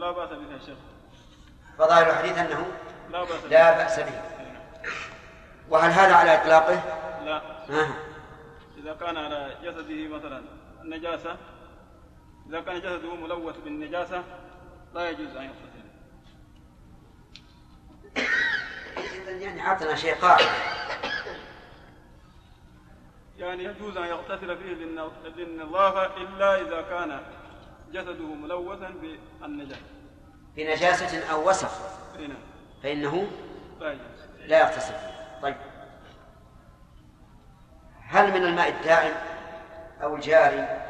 لا بأس به يا شيخ. فظاهر الحديث أنه لا بأس به. لا بأس به. وهل هذا على إطلاقه؟ لا. آه. إذا كان على جسده مثلا النجاسة إذا كان جسده ملوث بالنجاسة لا يجوز أن يغتسل يعني عطنا شيء قاعدة يعني يجوز أن يغتسل فيه للن- للنظافة إلا إذا كان جسده ملوثا بالنجاسة بنجاسة أو وسخ. هنا فإنه لا يجوز لا يغتسل. طيب. هل من الماء الدائم أو الجاري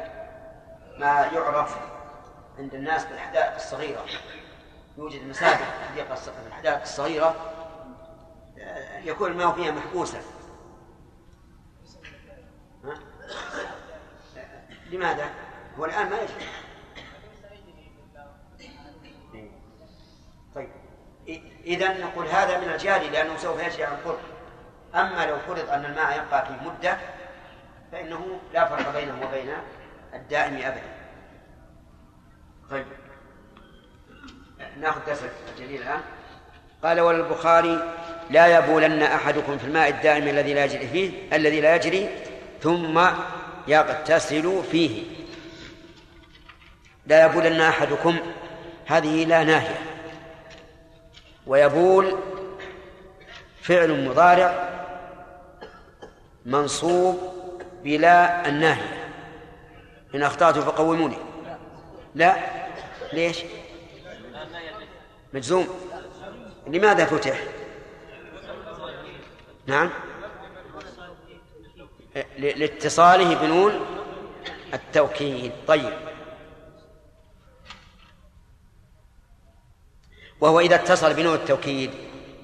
ما يعرف عند الناس بالحدائق الصغيرة؟ يوجد مسابح في الحدائق الصغيرة آه، يكون الماء فيها محبوسا؟ لماذا؟ هو الآن ما يجري إذا نقول هذا من الجاري لأنه سوف يجري عن قرب أما لو فرض أن الماء يبقى في مدة فإنه لا فرق بينه وبين الدائم أبدا. طيب. نأخذ درس الجليل الآن. قال وللبخاري لا يبولن أحدكم في الماء الدائم الذي لا يجري فيه الذي لا يجري ثم يغتسل فيه. لا يبولن أحدكم هذه لا ناهية. ويبول فعل مضارع منصوب بلا الناهية إن أخطأت فقوموني. لا. ليش؟ مجزوم. لماذا فتح؟ نعم. لاتصاله بنون التوكيد طيب. وهو إذا اتصل بنون التوكيد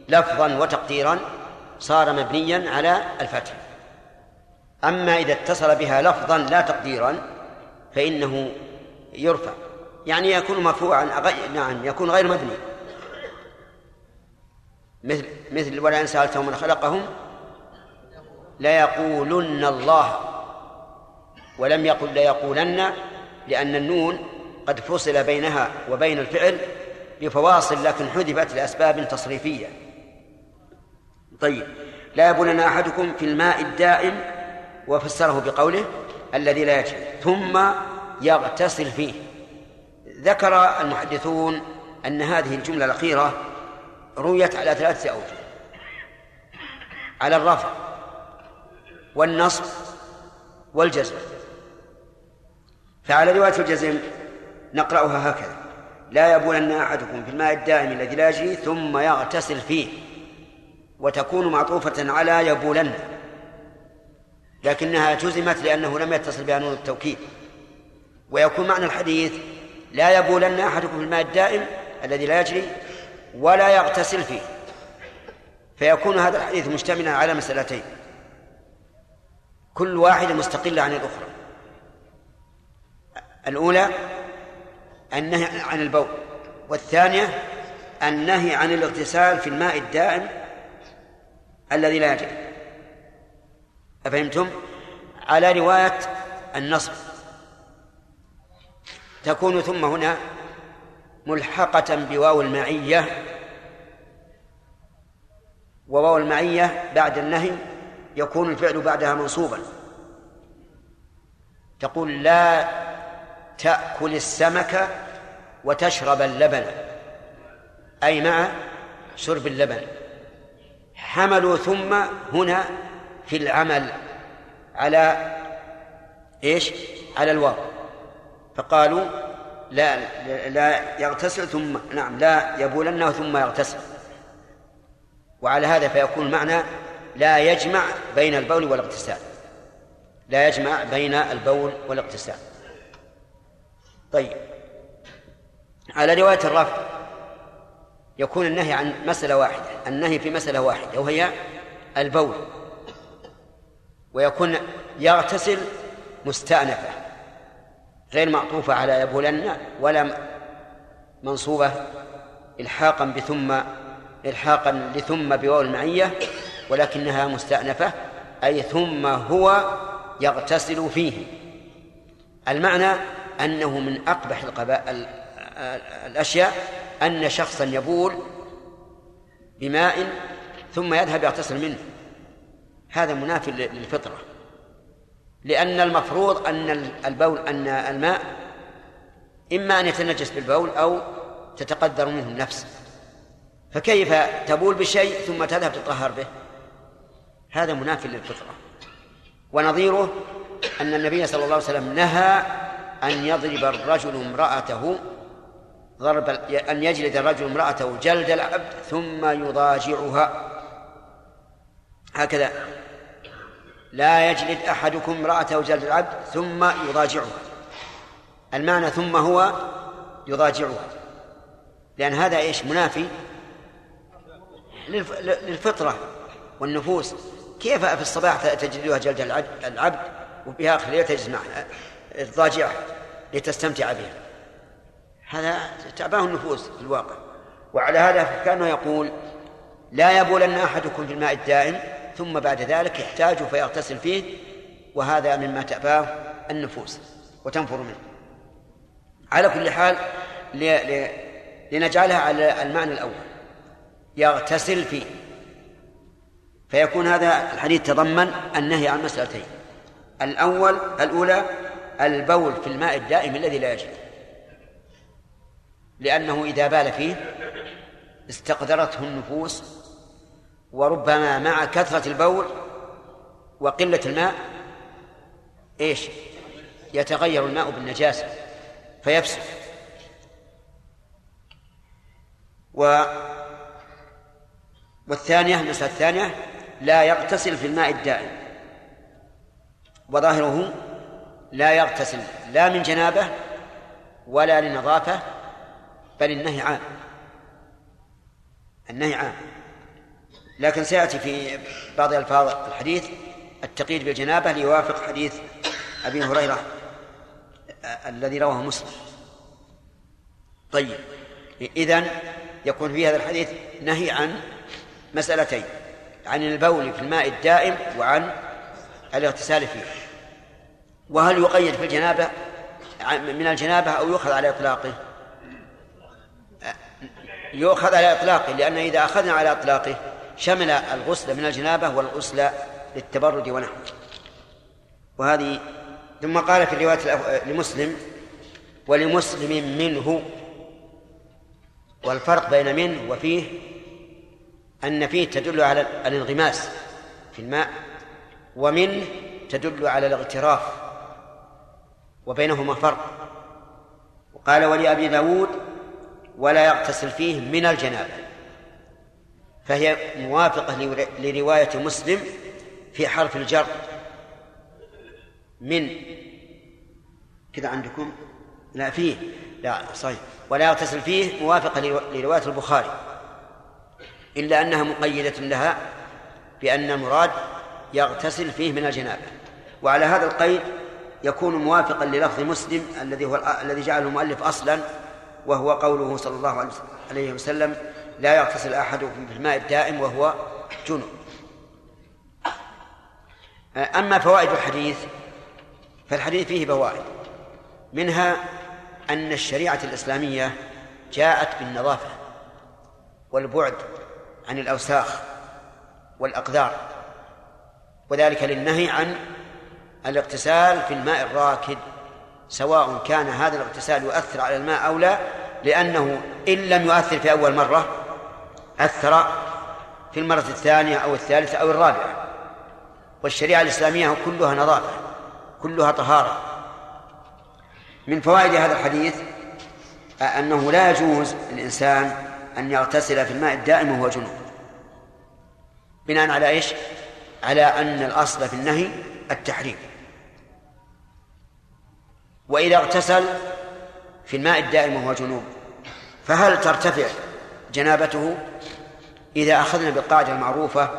لفظا وتقديرا صار مبنيا على الفتح أما إذا اتصل بها لفظا لا تقديرا فإنه يرفع يعني يكون مرفوعا. نعم يكون غير مبني مثل مثل ولئن سألتهم من خلقهم ليقولن الله ولم يقل ليقولن لأن النون قد فصل بينها وبين الفعل بفواصل لكن حذفت لأسباب تصريفية. طيب لا يبولن أحدكم في الماء الدائم وفسره بقوله الذي لا يجري ثم يغتسل فيه. ذكر المحدثون أن هذه الجملة الأخيرة رويت على ثلاثة أوجه. على الرفع والنصب والجزم. فعلى رواية الجزم نقرأها هكذا. لا يبولن أحدكم في الماء الدائم الذي لا يجري ثم يغتسل فيه وتكون معطوفة على يبولن. لكنها جزمت لأنه لم يتصل بها نون التوكيد. ويكون معنى الحديث لا يبولن أحدكم في الماء الدائم الذي لا يجري ولا يغتسل فيه. فيكون هذا الحديث مشتملا على مسألتين. كل واحدة مستقلة عن الأخرى. الأولى النهي عن البول والثانية النهي عن الاغتسال في الماء الدائم الذي لا يجري. أفهمتم؟ على رواية النصب. تكون ثم هنا ملحقة بواو المعية وواو المعية بعد النهي يكون الفعل بعدها منصوبا. تقول لا تأكل السمك وتشرب اللبن. أي مع شرب اللبن. حملوا ثم هنا في العمل على إيش؟ على الواو. فقالوا لا لا يغتسل ثم نعم لا يبولن ثم يغتسل. وعلى هذا فيكون المعنى لا يجمع بين البول والاغتسال. لا يجمع بين البول والاغتسال. طيب. على رواية الرفع يكون النهي عن مسألة واحدة النهي في مسألة واحدة وهي البول. ويكون يغتسل مستأنفة غير معطوفة على يبولن ولا منصوبة إلحاقا بثم إلحاقا لثم بواو المعية ولكنها مستأنفة أي ثم هو يغتسل فيه. المعنى أنه من أقبح القبائل الأشياء أن شخصا يبول بماء ثم يذهب يغتسل منه. هذا منافي للفطرة. لأن المفروض أن البول أن الماء إما أن يتنجس بالبول أو تتقدر منه النفس. فكيف تبول بشيء ثم تذهب تطهر به؟ هذا منافي للفطرة. ونظيره أن النبي صلى الله عليه وسلم نهى أن يضرب الرجل امرأته ضرب أن يجلد الرجل امرأته جلد العبد ثم يضاجعها. هكذا. لا يجلد أحدكم امرأته جلد العبد ثم يضاجعها. المعنى ثم هو يضاجعها. لأن هذا إيش؟ منافي للفطرة والنفوس. كيف في الصباح تجدها جلد العبد وفي آخر الليل تجلس معها؟ تضاجعها لتستمتع بها. هذا تعباه النفوس في الواقع. وعلى هذا كانه يقول لا يبولن أحدكم في الماء الدائم ثم بعد ذلك يحتاج فيغتسل فيه وهذا مما تأباه النفوس وتنفر منه. على كل حال لنجعلها على المعنى الأول. يغتسل فيه. فيكون هذا الحديث تضمن النهي عن مسألتين. الأول الأولى البول في الماء الدائم الذي لا يجري. لأنه إذا بال فيه استقدرته النفوس وربما مع كثرة البول وقلة الماء إيش؟ يتغير الماء بالنجاسة فيفسد. و والثانية المسألة الثانية لا يغتسل في الماء الدائم. وظاهره لا يغتسل لا من جنابه ولا لنظافة بل النهي عام. النهي عام. لكن سيأتي في بعض ألفاظ الحديث التقييد بالجنابة ليوافق حديث أبي هريرة الذي رواه مسلم. طيب إذن يكون في هذا الحديث نهي عن مسألتين عن البول في الماء الدائم وعن الاغتسال فيه. وهل يقيد في الجنابة من الجنابة أو يؤخذ على إطلاقه؟ يؤخذ على إطلاقه لأن إذا أخذنا على إطلاقه شمل الغسل من الجنابة والغسل للتبرد ونحوه. وهذه ثم قال في الرواية لمسلم ولمسلم منه والفرق بين منه وفيه أن فيه تدل على الانغماس في الماء ومنه تدل على الاغتراف. وبينهما فرق. وقال ولأبي داود ولا يغتسل فيه من الجنابة. فهي موافقة لرواية مسلم في حرف الجر من كذا عندكم؟ لا فيه. لا صحيح. ولا يغتسل فيه موافقة لرواية البخاري. إلا أنها مقيدة لها بأن المراد يغتسل فيه من الجنابة. وعلى هذا القيد يكون موافقا للفظ مسلم الذي هو الذي جعله المؤلف أصلا وهو قوله صلى الله عليه وسلم لا يغتسل أحدكم في الماء الدائم وهو جنب أما فوائد الحديث فالحديث فيه فوائد. منها أن الشريعة الإسلامية جاءت بالنظافة والبعد عن الأوساخ والأقدار وذلك للنهي عن الاغتسال في الماء الراكد سواء كان هذا الاغتسال يؤثر على الماء أو لا لأنه إن لم يؤثر في أول مرة أثر في المرة الثانية أو الثالثة أو الرابعة. والشريعة الإسلامية كلها نظافة كلها طهارة. من فوائد هذا الحديث أنه لا يجوز للإنسان أن يغتسل في الماء الدائم وهو جنوب بناء على إيش؟ على أن الأصل في النهي التحريم. وإذا اغتسل في الماء الدائم وهو جنوب فهل ترتفع جنابته إذا أخذنا بالقاعدة المعروفة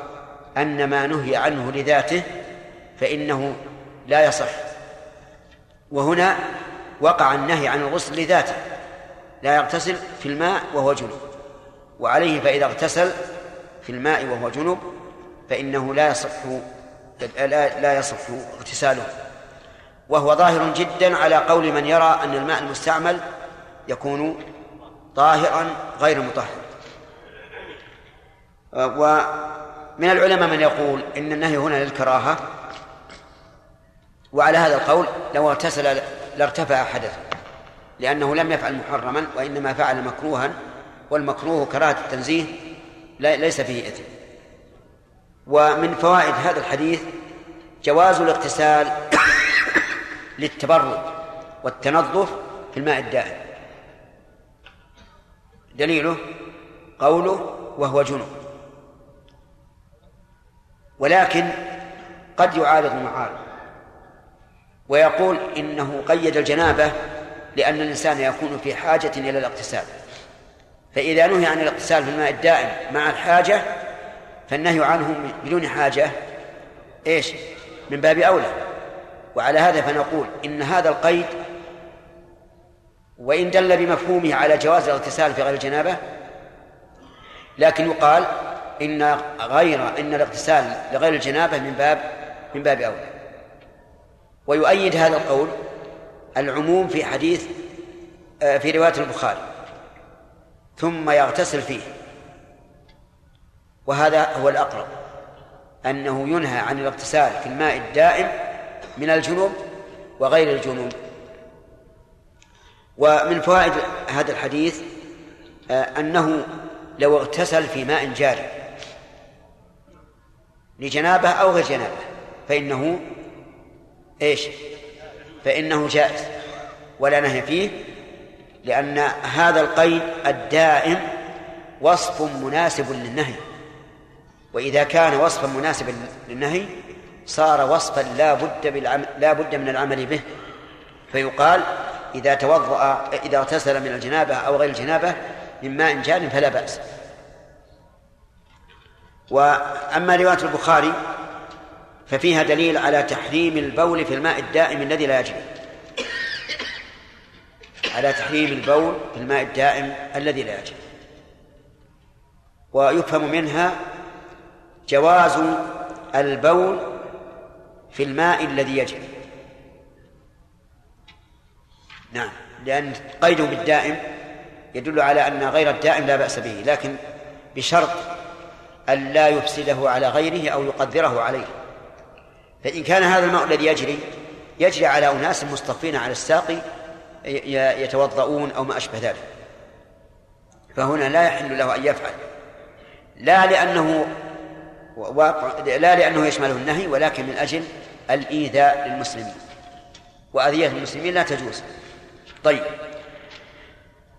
أن ما نهي عنه لذاته فإنه لا يصح؟ وهنا وقع النهي عن الغسل لذاته لا يغتسل في الماء وهو جنوب وعليه فإذا اغتسل في الماء وهو جنوب فإنه لا يصح لا, يصح اغتساله. وهو ظاهر جدا على قول من يرى أن الماء المستعمل يكون طاهرا غير مطهر. ومن العلماء من يقول إن النهي هنا للكراهة وعلى هذا القول لو اغتسل لارتفع حدثه لأنه لم يفعل محرما وإنما فعل مكروها والمكروه كراهة التنزيه ليس فيه إثم. ومن فوائد هذا الحديث جواز الاغتسال للتبرد والتنظف في الماء الدائم. دليله قوله وهو جنب. ولكن قد يعارض المعارض ويقول إنه قيد الجنابة لأن الإنسان يكون في حاجة إلى الاغتسال. فإذا نهي عن الاغتسال في الماء الدائم مع الحاجة فالنهي عنه بدون حاجة إيش؟ من باب أولى. وعلى هذا فنقول إن هذا القيد وإن دل بمفهومه على جواز الاغتسال في غير الجنابة لكن يقال إن غير إن الاغتسال لغير الجنابة من باب من باب أولى. ويؤيد هذا القول العموم في حديث آه، في رواية البخاري. ثم يغتسل فيه. وهذا هو الأقرب أنه ينهى عن الاغتسال في الماء الدائم من الجنوب وغير الجنوب. ومن فوائد هذا الحديث آه، أنه لو اغتسل في ماء جاري لجنابة أو غير جنابة فإنه إيش؟ فإنه جائز. ولا نهي فيه لأن هذا القيد الدائم وصف مناسب للنهي. وإذا كان وصفا مناسبا للنهي صار وصفا لا بد بالعمل لا بد من العمل به. فيقال إذا توضأ إذا اغتسل من الجنابة أو غير الجنابة من ماء جار فلا بأس. وأما رواية البخاري ففيها دليل على تحريم البول في الماء الدائم الذي لا يجري. على تحريم البول في الماء الدائم الذي لا يجري. ويفهم منها جواز البول في الماء الذي يجري. نعم لأن قيده بالدائم يدل على أن غير الدائم لا بأس به لكن بشرط أن لا يفسده على غيره أو يقدره عليه. فإن كان هذا الماء الذي يجري يجري على أناس مصطفين على الساقي يتوضؤون أو ما أشبه ذلك. فهنا لا يحل له أن يفعل. لا لأنه لا لأنه يشمله النهي ولكن من أجل الإيذاء للمسلمين. وأذية المسلمين لا تجوز. طيب.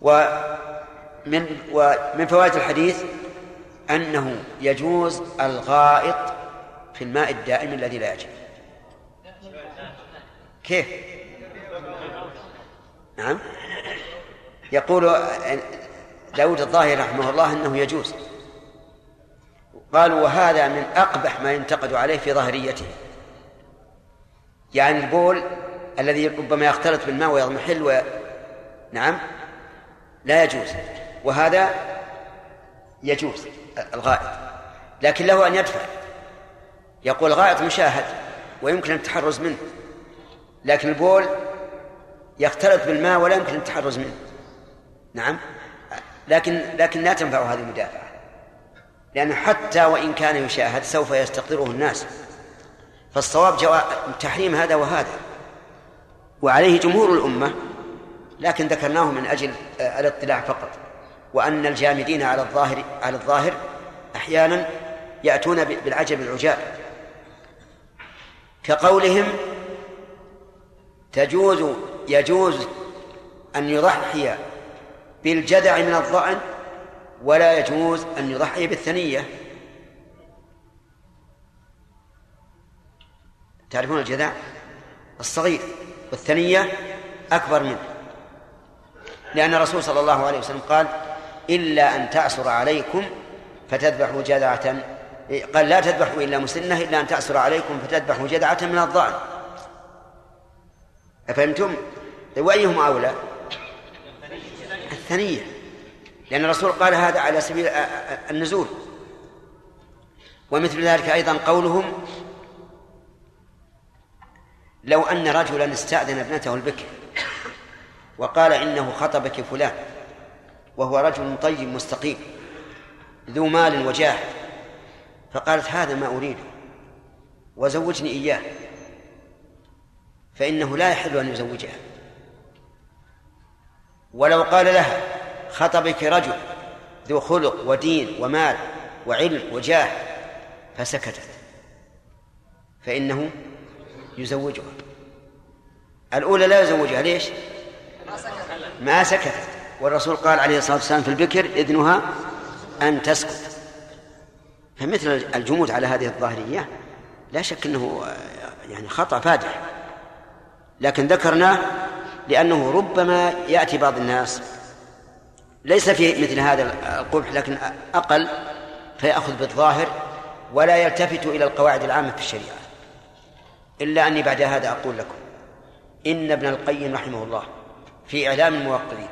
ومن ومن فوائد الحديث أنه يجوز الغائط في الماء الدائم الذي لا يجري. كيف؟ نعم. يقول داود الظاهر رحمه الله أنه يجوز. قالوا وهذا من أقبح ما ينتقد عليه في ظاهريته. يعني البول الذي ربما يختلط بالماء ويضمحل و... نعم؟ لا يجوز. وهذا يجوز الغائط. لكن له أن يدفع. يقول الغائط مشاهد ويمكن التحرز منه. لكن البول يختلط بالماء ولا يمكن التحرز منه. نعم؟ لكن لكن لا تنفع هذه المدافعة. لأنه حتى وإن كان يشاهد سوف يستقدره الناس. فالصواب جوا... تحريم هذا وهذا. وعليه جمهور الأمة لكن ذكرناه من أجل آه، الاطلاع فقط. وأن الجامدين على الظاهر على الظاهر أحيانا يأتون بالعجب العجاب. كقولهم تجوز يجوز أن يضحي بالجدع من الظأن ولا يجوز أن يضحي بالثنية. تعرفون الجدع الصغير والثنية أكبر منه. لأن الرسول صلى الله عليه وسلم قال إلا أن تعسر عليكم فتذبحوا جدعة قال لا تذبحوا إلا مسنة إلا أن تعسر عليكم فتذبحوا جدعة من الضأن. أفهمتم؟ وأيهما أولى؟ الثنية. لأن الرسول قال هذا على سبيل النزول. ومثل ذلك أيضا قولهم لو أن رجلا استأذن ابنته البكر وقال إنه خطبك فلان وهو رجل طيب مستقيم ذو مال وجاه فقالت هذا ما أريده وزوجني إياه فإنه لا يحل أن يزوجها ولو قال لها خطبك رجل ذو خلق ودين ومال وعلم وجاه فسكتت فإنه يزوجها. الأولى لا يزوجها ليش؟ ما سكتت. والرسول قال عليه الصلاة والسلام في البكر إذنها أن تسكت. فمثل الجمود على هذه الظاهرية لا شك أنه يعني خطأ فادح لكن ذكرناه لأنه ربما يأتي بعض الناس ليس في مثل هذا القبح لكن أقل فيأخذ بالظاهر ولا يلتفت إلى القواعد العامة في الشريعة. إلا أني بعد هذا أقول لكم إن ابن القيم رحمه الله في إعلام الموقرين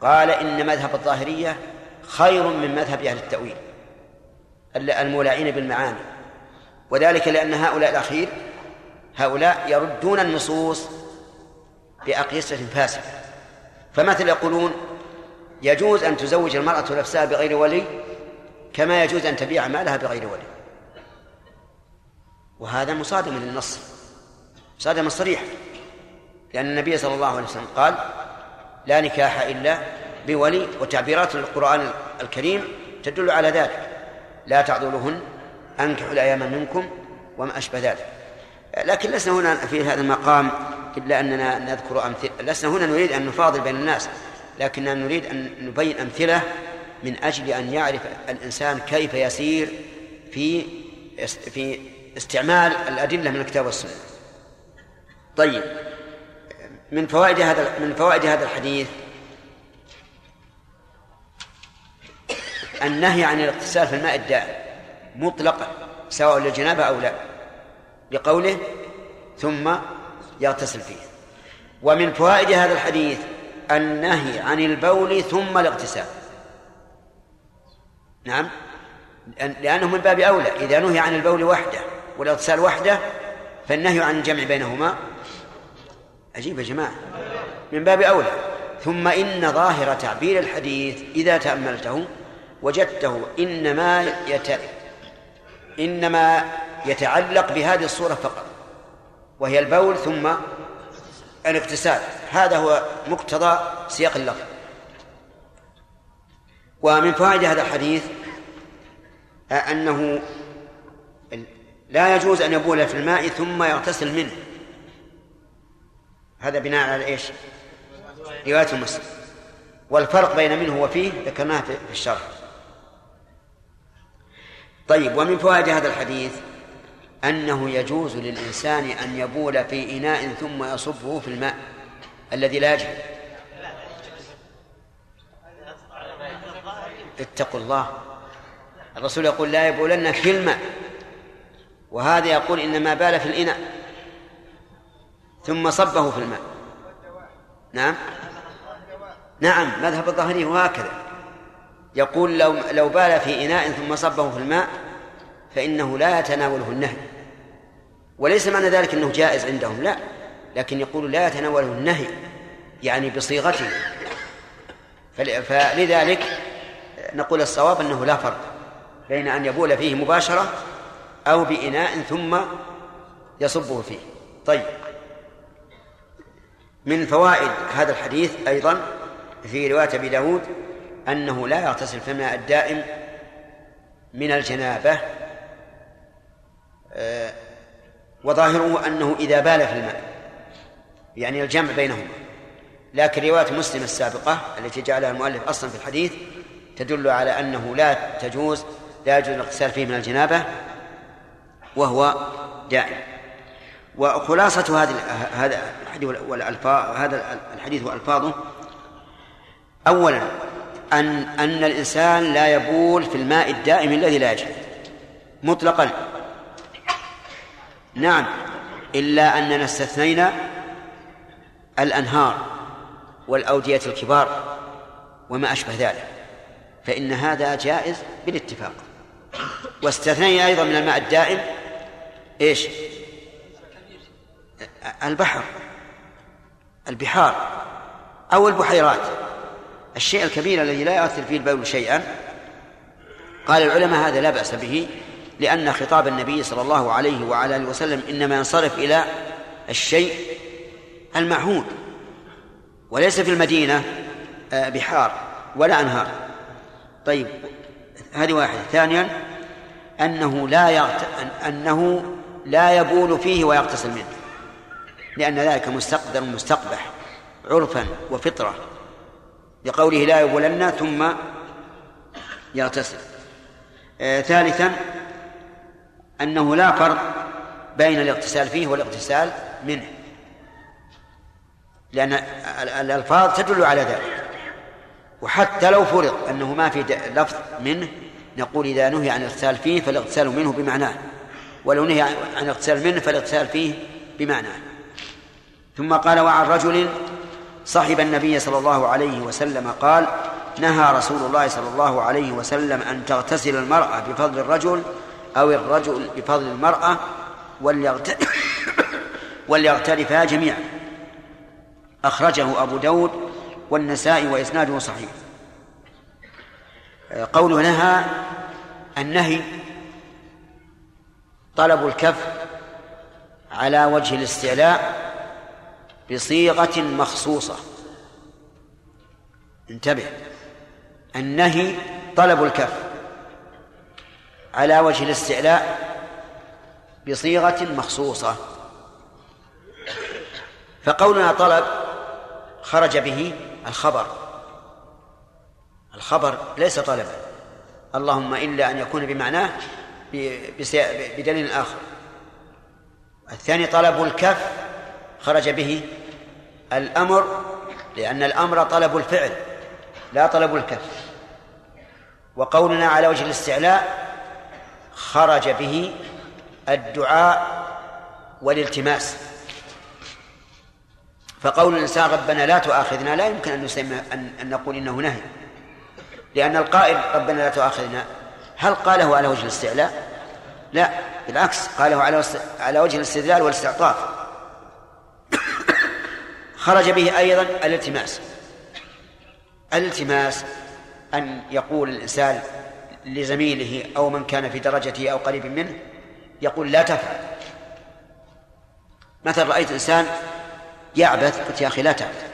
قال إن مذهب الظاهرية خير من مذهب أهل التأويل المولعين بالمعاني وذلك لأن هؤلاء الأخير هؤلاء يردون النصوص بأقيسة فاسدة فمثل يقولون يجوز أن تزوج المرأة نفسها بغير ولي كما يجوز أن تبيع مالها بغير ولي وهذا مصادم للنص. مصادمة صريحة لأن النبي صلى الله عليه وسلم قال لا نكاح إلا بولي وتعبيرات القرآن الكريم تدل على ذلك. لا تعذلوهن أنكحوا الأيام منكم وما أشبه ذلك. لكن لسنا هنا في هذا المقام إلا أننا نذكر أمثلة لسنا هنا نريد أن نفاضل بين الناس لكننا نريد أن نبين أمثلة من أجل أن يعرف الإنسان كيف يسير في في استعمال الأدلة من الكتاب والسنة. طيب من فوائد هذا من فوائد هذا الحديث النهي عن الاغتسال في الماء الدائم مطلقا سواء للجنابة أو لا بقوله ثم يغتسل فيه. ومن فوائد هذا الحديث النهي عن البول ثم الاغتسال. نعم؟ لأنه من باب أولى إذا نهي عن البول وحده والاغتسال وحده فالنهي عن الجمع بينهما عجيب يا جماعة. من باب أولى ثم إن ظاهر تعبير الحديث إذا تأملته وجدته إنما يت... إنما يتعلق بهذه الصورة فقط وهي البول ثم الاغتسال هذا هو مقتضى سياق اللفظ. ومن فوائد هذا الحديث أنه لا يجوز أن يبول في الماء ثم يغتسل منه. هذا بناء على إيش؟ رواية مسلم. والفرق بين منه وفيه ذكرناه في الشرح. طيب ومن فوائد هذا الحديث أنه يجوز للإنسان أن يبول في إناء ثم يصبه في الماء الذي لا يجري. اتقوا الله. الرسول يقول لا يبولن في الماء. وهذا يقول إنما بال في الإناء. ثم صبه في الماء. نعم؟ نعم مذهب الظاهري هو هكذا يقول لو لو بال في إناء ثم صبه في الماء فإنه لا يتناوله النهي. وليس معنى ذلك أنه جائز عندهم لا. لكن يقول لا يتناوله النهي يعني بصيغته. فلذلك نقول الصواب أنه لا فرق بين أن يبول فيه مباشرة أو بإناء ثم يصبه فيه. طيب. من فوائد هذا الحديث أيضا في رواية أبي داود أنه لا يغتسل في الماء الدائم من الجنابة آه، وظاهره أنه إذا بال في الماء يعني الجمع بينهما. لكن رواية مسلم السابقة التي جعلها المؤلف أصلا في الحديث تدل على أنه لا تجوز لا يجوز الاغتسال فيه من الجنابة وهو دائم. وخلاصة هذه هذا الحديث والألفاظ هذا الحديث وألفاظه. أولا أن أن الإنسان لا يبول في الماء الدائم الذي لا يجري. مطلقا. نعم. إلا أننا استثنينا الأنهار والأودية الكبار وما أشبه ذلك. فإن هذا جائز بالاتفاق. واستثنينا أيضا من الماء الدائم. إيش؟ البحر البحار أو البحيرات. الشيء الكبير الذي لا يؤثر فيه البول شيئا قال العلماء هذا لا بأس به لأن خطاب النبي صلى الله عليه وعلى آله وسلم إنما ينصرف إلى الشيء المعهود وليس في المدينة آه، بحار ولا أنهار. طيب هذه واحدة. ثانيا أنه لا يغت... أنه لا يبول فيه ويغتسل منه. لأن ذلك مستقدر مستقبح عرفا وفطرة. لقوله لا يبولن ثم يغتسل. آه ثالثا أنه لا فرق بين الاغتسال فيه والاغتسال منه. لأن الألفاظ تدل على ذلك. وحتى لو فرض أنه ما في لفظ منه نقول إذا نهي عن الاغتسال فيه فالاغتسال منه بمعناه. ولو نهي عن الاغتسال منه فالاغتسال فيه بمعناه. ثم قال وعن رجل صحب النبي صلى الله عليه وسلم قال نهى رسول الله صلى الله عليه وسلم أن تغتسل المرأة بفضل الرجل أو الرجل بفضل المرأة وليغترفا جميعا. أخرجه أبو داود والنسائي وإسناده صحيح. قوله نهى النهي طلب الكف على وجه الاستعلاء بصيغة مخصوصة. انتبه. النهي طلب الكف. على وجه الاستعلاء بصيغة مخصوصة. فقولنا طلب خرج به الخبر. الخبر ليس طلبا. اللهم إلا أن يكون بمعناه بدليل آخر. الثاني طلب الكف خرج به الأمر لأن الأمر طلب الفعل لا طلب الكف وقولنا على وجه الاستعلاء خرج به الدعاء والالتماس. فقول الإنسان ربنا لا تؤاخذنا لا يمكن أن نسمى أن, نقول إنه نهي. لأن القائل ربنا لا تؤاخذنا هل قاله على وجه الاستعلاء؟ لا بالعكس قاله على على وجه الاستدلال والاستعطاف. خرج به أيضا الالتماس. الالتماس أن يقول الإنسان لزميله أو من كان في درجته أو قريب منه يقول لا تفعل. مثلا رأيت إنسان يعبث قلت يا أخي لا تعبث.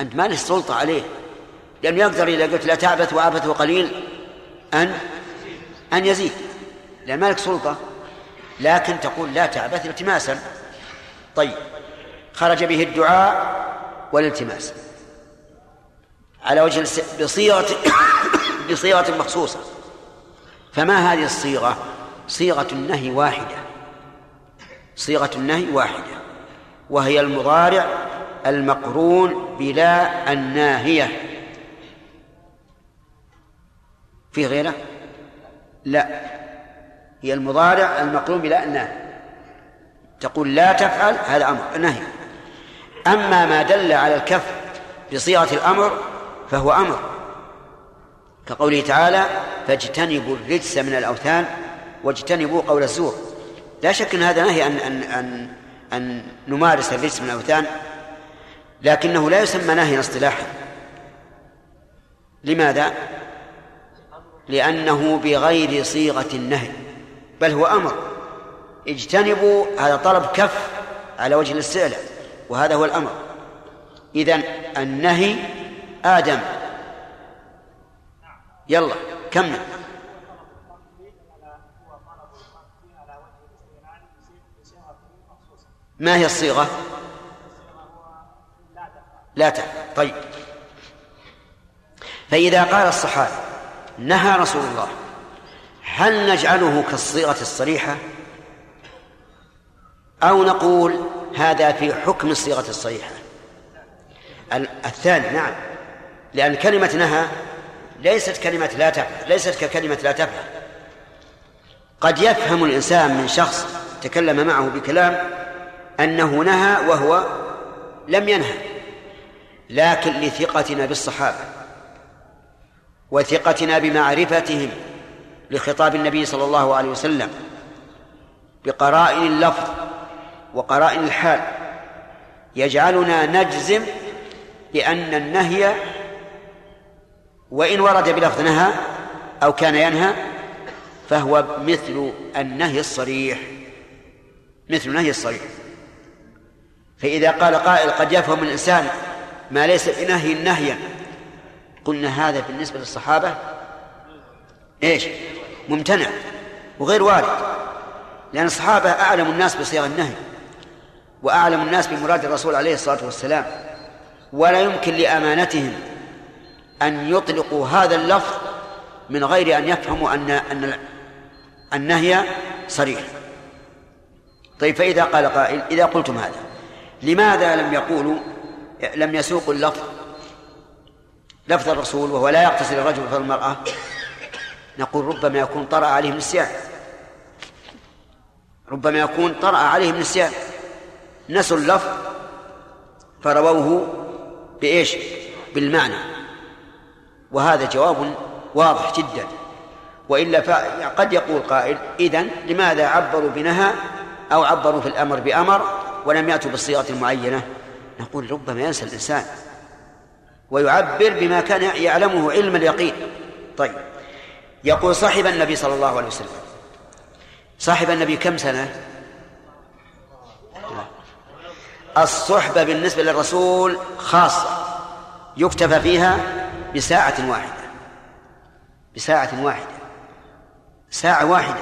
أنت ما لك سلطة عليه لأنه يقدر إذا قلت لا تعبث وعبثه قليل أن أن يزيد. لأن ما لك سلطة لكن تقول لا تعبث التماسا. طيب. خرج به الدعاء والالتماس على وجه بصيغة بصيغة مخصوصة. فما هذه الصيغة؟ صيغة النهي واحدة. صيغة النهي واحدة. وهي المضارع المقرون بلا الناهية. في غيره؟ لا. هي المضارع المقرون بلا الناهية. تقول لا تفعل هذا أمر. نهي. أما ما دل على الكف بصيغة الأمر فهو أمر. كقوله تعالى فاجتنبوا الرجس من الأوثان واجتنبوا قول الزور. لا شك أن هذا نهي أن أن أن أن نمارس الرجس من الأوثان لكنه لا يسمى نهيا اصطلاحا. لماذا؟ لأنه بغير صيغة النهي بل هو أمر. اجتنبوا هذا طلب كف على وجه الاستعلاء. وهذا هو الأمر. إذن النهي آدم. يلا كمل ما هي الصيغة؟ لا تفعل طيب. فإذا قال الصحابي نهى رسول الله هل نجعله كالصيغة الصريحة؟ أو نقول هذا في حكم الصيغة الصريحة الثاني نعم. لأن كلمة نهى ليست كلمة لا تفعل ليست ككلمة لا تفعل قد يفهم الإنسان من شخص تكلم معه بكلام أنه نهى وهو لم ينهى لكن لثقتنا بالصحابة وثقتنا بمعرفتهم لخطاب النبي صلى الله عليه وسلم بقرائن اللفظ وقرائن الحال. يجعلنا نجزم بأن النهي وإن ورد بلفظ نهى أو كان ينهى فهو مثل النهي الصريح. مثل النهي الصريح. فإذا قال قائل قد يفهم الإنسان ما ليس بنهي نهيا قلنا هذا بالنسبة للصحابة إيش؟ ممتنع وغير وارد لأن الصحابة أعلم الناس بصيغ النهي. وأعلم الناس بمراد الرسول عليه الصلاة والسلام. ولا يمكن لأمانتهم أن يطلقوا هذا اللفظ من غير أن يفهموا أن أن النهي صريح. طيب فإذا قال قائل إذا قلتم هذا لماذا لم يقولوا لم يسوقوا اللفظ؟ لفظ الرسول وهو لا يقتصر الرجل فالمرأة نقول ربما يكون طرأ عليهم نسيان. ربما يكون طرأ عليهم نسيان. نسوا اللفظ فرووه بإيش؟ بالمعنى. وهذا جواب واضح جدا. وإلا قد يقول قائل إذن لماذا عبروا بنهى أو عبروا في الأمر بأمر ولم يأتوا بالصيغة المعينة؟ نقول ربما ينسى الإنسان. ويعبر بما كان يعلمه علم اليقين. طيب. يقول صاحب النبي صلى الله عليه وسلم صاحب النبي كم سنة؟ الصحبة بالنسبة للرسول خاصة يكتفى فيها بساعة واحدة. بساعة واحدة. ساعة واحدة.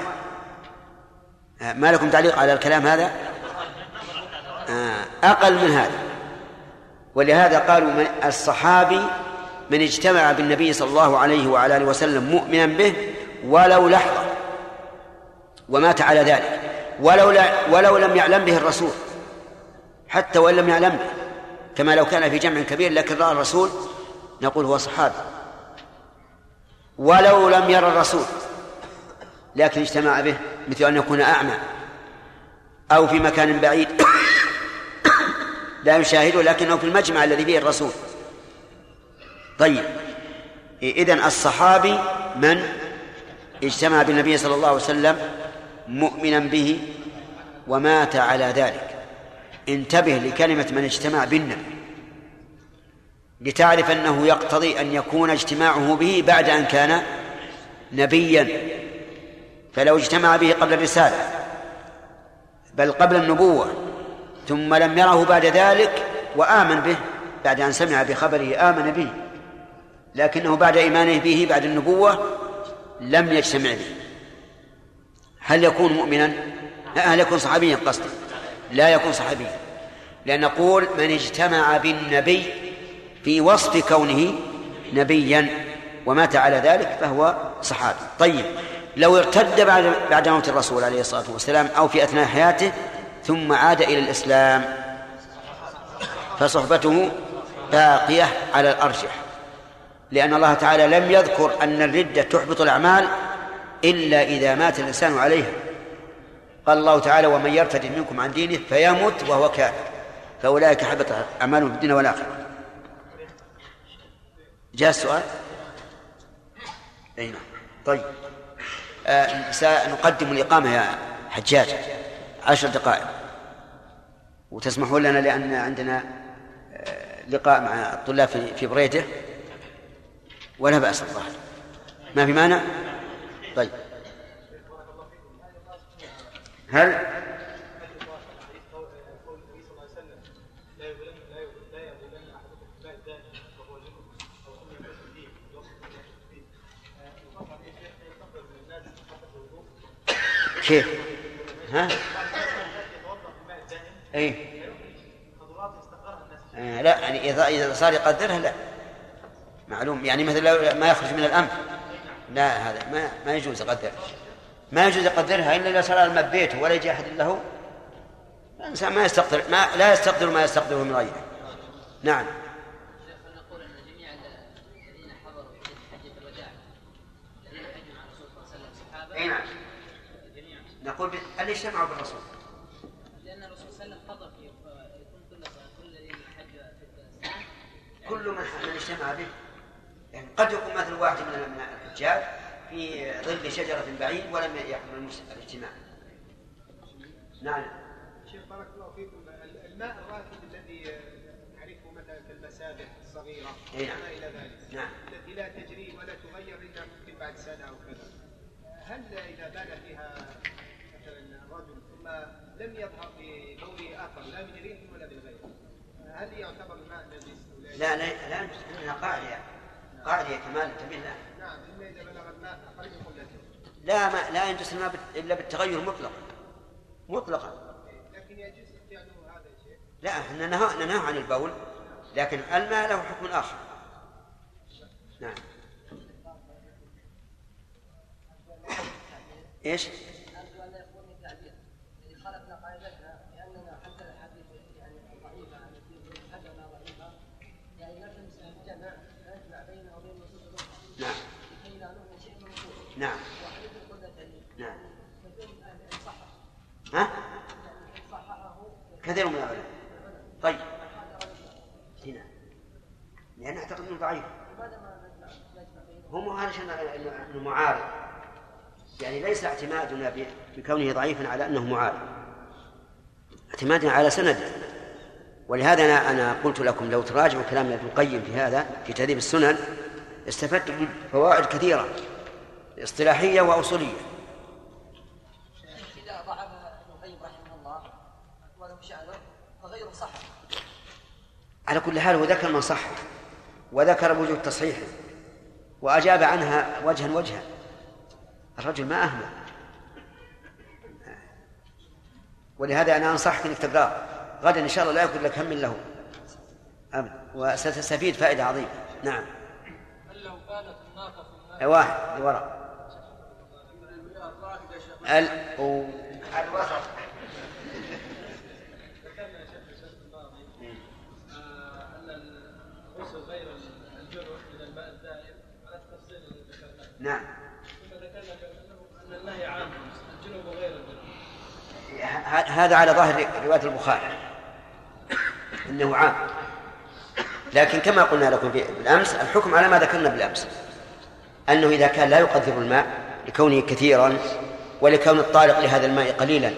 آه، ما لكم تعليق على الكلام هذا؟ آه، أقل من هذا. ولهذا قالوا من الصحابي من اجتمع بالنبي صلى الله عليه وعلى آله وسلم مؤمنا به ولو لحظة. ومات على ذلك. ولو ولو لم يعلم به الرسول. حتى وإن لم يعلم كما لو كان في جمع كبير لكن رأى الرسول نقول هو صحابي. ولو لم يرى الرسول لكن اجتمع به مثل أن يكون أعمى أو في مكان بعيد. لا يشاهده لكنه في المجمع الذي فيه الرسول. طيب إذن الصحابي من؟ اجتمع بالنبي صلى الله عليه وسلم مؤمنا به ومات على ذلك. انتبه لكلمة من اجتمع بالنبي لتعرف أنه يقتضي أن يكون اجتماعه به بعد أن كان نبيا. فلو اجتمع به قبل الرسالة بل قبل النبوة ثم لم يره بعد ذلك وآمن به بعد أن سمع بخبره آمن به لكنه بعد إيمانه به بعد النبوة لم يجتمع به. هل يكون مؤمنا؟ هل يكون صحابيا قصدي؟ لا يكون صحابيا لأن نقول من اجتمع بالنبي في وصف كونه نبيا ومات على ذلك فهو صحابي. طيب لو ارتد بعد بعد موت الرسول عليه الصلاة والسلام أو في أثناء حياته ثم عاد إلى الإسلام فصحبته باقية على الأرجح. لأن الله تعالى لم يذكر أن الردة تحبط الأعمال إلا إذا مات الإنسان عليها. قال الله تعالى ومن يرتد منكم عن دينه فيمت وهو كافر. فأولئك حبط أعمالهم في الدنيا والآخرة. جاء السؤال؟ أي نعم. طيب. آه سنقدم الإقامة يا حجاج. عشر دقائق. وتسمحون لنا لأن عندنا آه، لقاء مع الطلاب في بريده؟ ولا بأس الظاهر. ما في مانع؟ طيب. هل كيف؟ ها؟ اي آه لا يعني اذا إذا صار يقدرها لا معلوم يعني مثلا ما يخرج من الأنف لا هذا ما ما يجوز يقدر ما يجوز يقدرها إلا إذا صار الماء بيته ولا يجي أحد له. الإنسان ما يستقدر ما لا يستقدر ما يستقدره من غيره. نعم. أي نعم. نقول هل اجتمعوا بالرسول؟ لأن الرسول صلى الله عليه وسلم في كل من اجتمع به. يعني قد يكون مثل واحد من الحجاج في ظل شجرة بعيد ولم يحضر الاجتماع. نعم. شيخ بارك الله فيكم. الماء الراكد الذي نعرفه مثلا في المسابح الصغيرة إيه. وما إلى ذلك؟ نعم. التي لا تجري ولا تغير إلا ممكن بعد سنة أو كذا. هل إذا بال فيها مثلا رجل ثم لم يظهر في بوله آخر لا من ريح ولا من غيره هل يعتبر الماء نجس أو لا لا لا انها قاعدة كمال انتبه لها نعم إلا إذا بلغ الماء أقل من قلته لا ما لا ينجس الماء إلا بالتغير مطلقا. مطلقا. لكن يجوز فعله هذا الشيء لا إحنا نهى ننهى عن البول لكن الماء له حكم آخر. نعم. إيش؟ أرجو أن لا يكون من تعبير الذي خالفنا قاعدتنا لأننا حتى الأحاديث يعني ضعيفة التي حدنا ضعيفة يعني نلتمس الجمع نجمع بينه وبين النصوص الأخرى نعم لكي لا نؤمن شيء من النصوص نعم وحديث القلتين نعم كثير من أهل العلم صحح ها؟ يعني إن صححه كثير من العلماء. طيب. هنا. لأن أعتقد أنه ضعيف. هو علشان إنه معارض. يعني ليس اعتمادنا بكونه ضعيفا على أنه معارض. اعتمادنا على سنده. ولهذا أنا أنا قلت لكم لو تراجعوا كلام ابن القيم في هذا في تهذيب السنن استفدت فوائد كثيرة. اصطلاحية وأصولية إذا ضعف ابن القيم رحمه الله وله شأنه فغيره صح على كل حال هو ذكر من صح وذكر وجود تصحيحه وأجاب عنها وجها وجها. الرجل ما أهمل. ولهذا أنا أنصحك إنك تقراه غدا إن شاء الله لا يكون لك هم له. ابدا وستستفيد فائدة عظيمة. نعم. هل لو كانت أي واحد لوراء ال. الوسط ذكرنا يا شيخ في الشرح الماضي آه، ان الغسل غير الجنب من الماء الدائم على التفصيل الذي ذكرناه نعم. ذكرنا ه- هذا على ظاهر رواية البخاري. إنه عام. لكن كما قلنا لكم بالأمس الحكم على ما ذكرنا بالأمس. أنه إذا كان لا يقدر الماء لكونه كثيرا ولكون الطارق لهذا الماء قليلا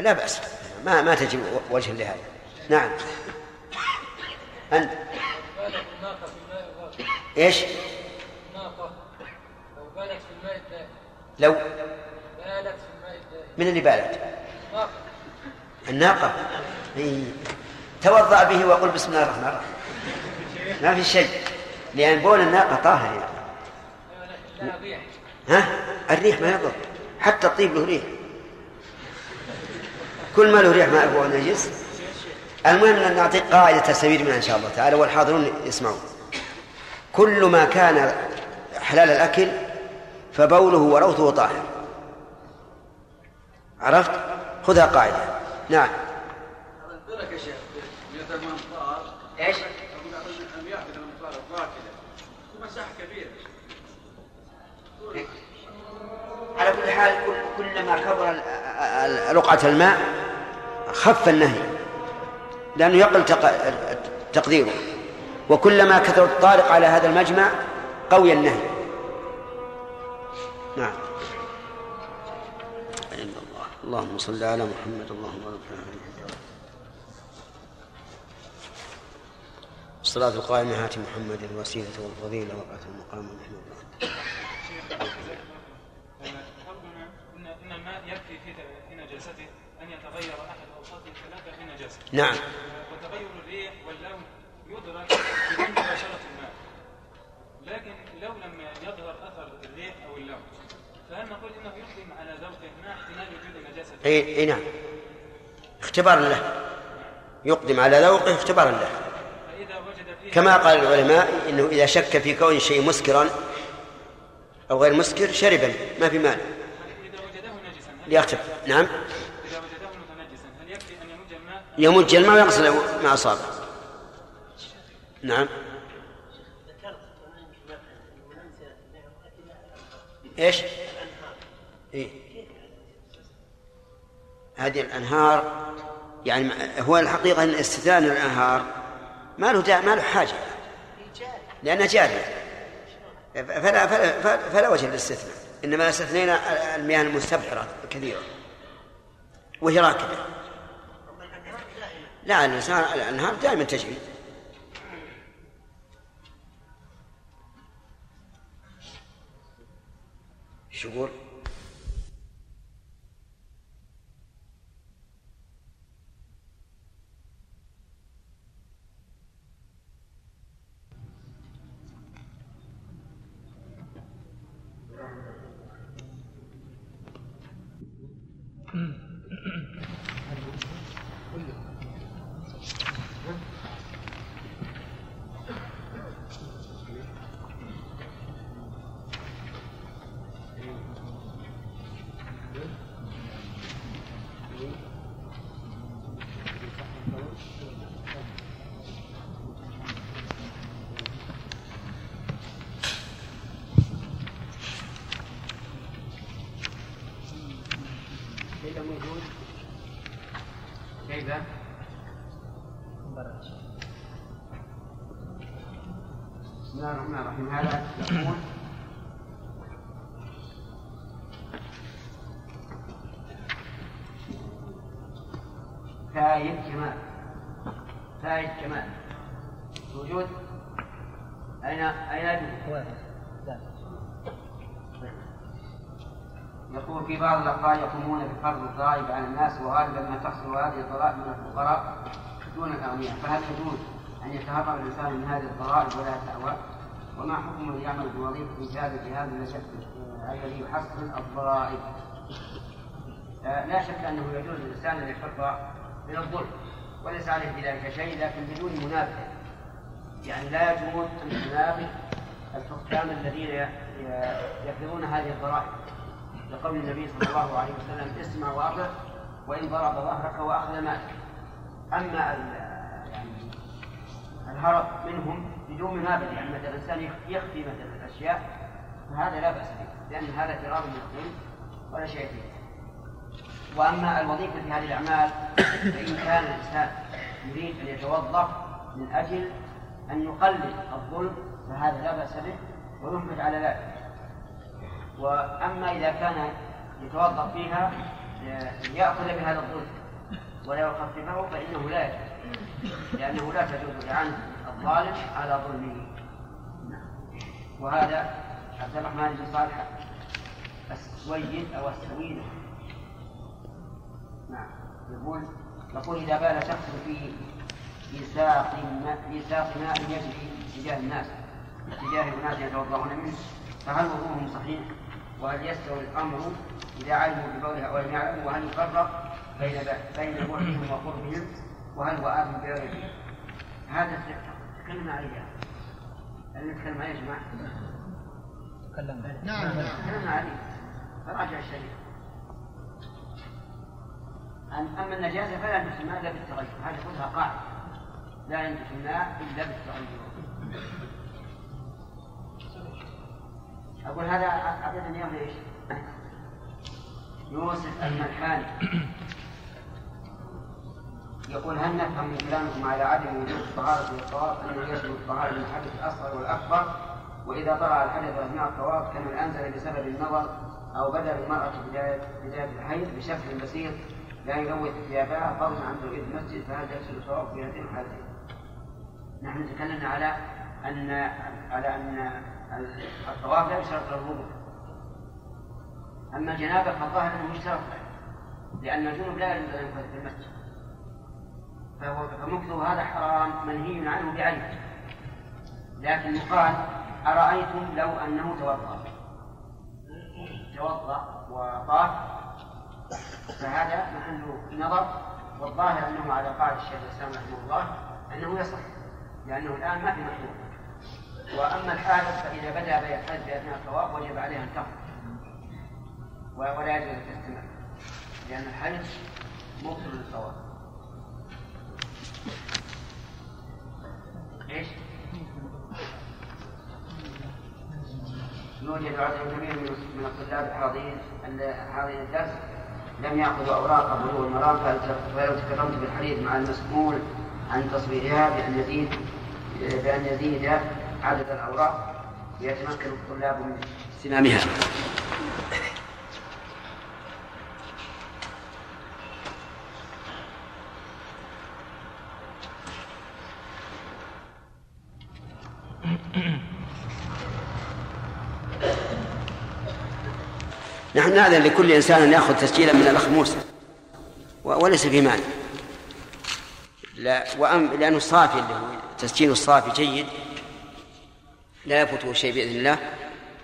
لا بأس. ما ما تجب وجه لهذا. نعم. الراكد إيش؟ لو من اللي بالت ناقة الناقة. توضأ به وقل بسم الله الرحمن الرحيم. ما في شيء. لأن بول الناقة طاهر يعني. ها؟ الريح ما يضر. حتى الطيب له ريح. كل ما له ريح ما هو نجس. المهم أن نعطيك قاعدة تستفيد منها إن شاء الله تعالى والحاضرون يسمعون. كل ما كان حلال الأكل فبوله وروثه طاهر. عرفت؟ خذها قاعدة. نعم. يا شيخ إيش؟ كبيرة على كل حال كل- كلما كبر رقعة الماء خف النهي. لأنه يقل تق- تقديره. وكلما كثر الطارق على هذا المجمع قوي النهي. نعم. إلا الله. اللهم صل على محمد اللهم على محمد الصلاة القائمة هات محمد الوسيلة والفضيلة وقعة المقام محمد ان الماء يكفي في في نجاسته أن يتغير أحد اوصاف الثلاثه في نعم. وتغير الريح واللون يدرك بدون مباشره الماء لكن لو لم يظهر أثر الريح أو اللون فهل نقول إنه يقدم على ذوقه مع احتمال وجود نجاسه إي إي نعم. اختبارا له. يقدم على ذوقه اختبارا له. كما قال العلماء إنه إذا شك في كون شيء مسكرا أو غير مسكر شرب ما في هل ليختبر. نعم. يمج الماء؟ ويغسل ما أصابه. نعم. إيش؟ إيه؟ هذه الأنهار يعني هو الحقيقة إن استثناء الأنهار ما له ما له حاجة. لأنها جارية. فلا فلا فلا, وجه للاستثناء. إنما استثنينا المياه المستبحرة الكثيرة. وهي راكدة. لا الأنهار دائما تجري. شو يقول؟ كيف بفرض الضرائب على الناس وغالبا ما تحصل هذه الضرائب من الفقراء دون الأغنياء فهل يجوز أن يتهرب الإنسان من هذه الضرائب ولا يتأوى؟ وما حكم من يعمل بوظيفة في هذا الذي يحصل الضرائب؟ آه، لا شك أنه يجوز للإنسان أن يحر من الظلم وليس عليه بذلك شيء لكن بدون منافسة يعني لا يجوز أن تنافس الحكام الذين يفرضون هذه الضرائب لقول النبي صلى الله عليه وسلم اسمع واطع وإن ضرب ظهرك وأخذ مالك. أما يعني الهرب منهم بدون منابذ يعني مثلا الانسان يخفي مثلا الأشياء فهذا لا بأس به لأن هذا فرار من الظلم ولا شيء فيه. وأما الوظيفة في هذه الأعمال فإن كان الإنسان يريد أن يتوظف من أجل أن يقلل الظلم فهذا لا بأس به ويحمد على ذلك. وأما إذا كان يتوظف فيها ليأخذ بهذا الظلم ولا يخففه فإنه لا يجوز. لأنه لا تجوز إعانة الظالم على ظلمه. وهذا عبد الرحمن بن صالح السويد أو السويد. نعم. يقول يقول إذا بال شخص في في ساق ماء يجري تجاه الناس تجاه الناس يتوضؤون منه فهل وضوءهم صحيح؟ وهل يستوي الأمر إذا علموا بقولها ولم يعلموا وهل يفرق بين بين بعدهم وقربهم وهل هو آثم بغيره؟ هذا تكلمنا عليه. هل نتكلم عليه يا جماعة؟ تكلمنا. نعم. نعم تكلمنا عليه. فراجع الشريعة. أما النجاسة فلا الماء إلا بالتغير. هذه خذها قاعدة. لا ينجس الماء إلا بالتغير. أقول هذا أعطيتني إياه ليش؟ يوسف الملحاني يقول هل نفهم من كلامكم على عدم وجود الطهارة للطواف أنه يشمل الطهارة من الحدث الأصغر والأكبر وإذا طلع الحدث أثناء الطواف كمن أنزل بسبب النظر أو بدأ المرأة بداية الحيض بشكل بسيط لا يلوث ثيابها فضلا عن توحيد المسجد فهل يحصل الطواف في هذين الحالتين؟ نحن تكلمنا على أن على أن الطواف لا يشترط الوضوء أما الجنابة فالظاهر أنه يشترط له لأن الجنوب لا يجوز أن ينفذ في المسجد. فهو هذا حرام منهي عنه بعينه لكن يقال أرأيتم لو أنه توضأ؟ توضأ وطاف فهذا محل نظر. والظاهر أنه على قاعدة الشيخ الإسلام رحمه الله أنه يصح لأنه الآن ما في محذور وأما الحادث فإذا بدا بيحتج بأثناء الطواف وجب عليه أن تقف. ولا يجوز تستمر لأن الحدث مبطل للطواف إيش؟ يوجد عدد كبير من الطلاب الحاضرين حاضرين الدرس لم يأخذوا أوراق بلوغ المرام فلو تكرمت بالحديث مع المسؤول عن تصويرها بأن يزيد بأن يزيد عدد الأوراق ليتمكن الطلاب من استلامها نحن نأذن لكل إنسان أن يأخذ تسجيلا من الأخ موسى. وليس في مانع. لا وأم لأنه الصافي اللي هو تسجيل الصافي جيد. لا يفوته شيء بإذن الله.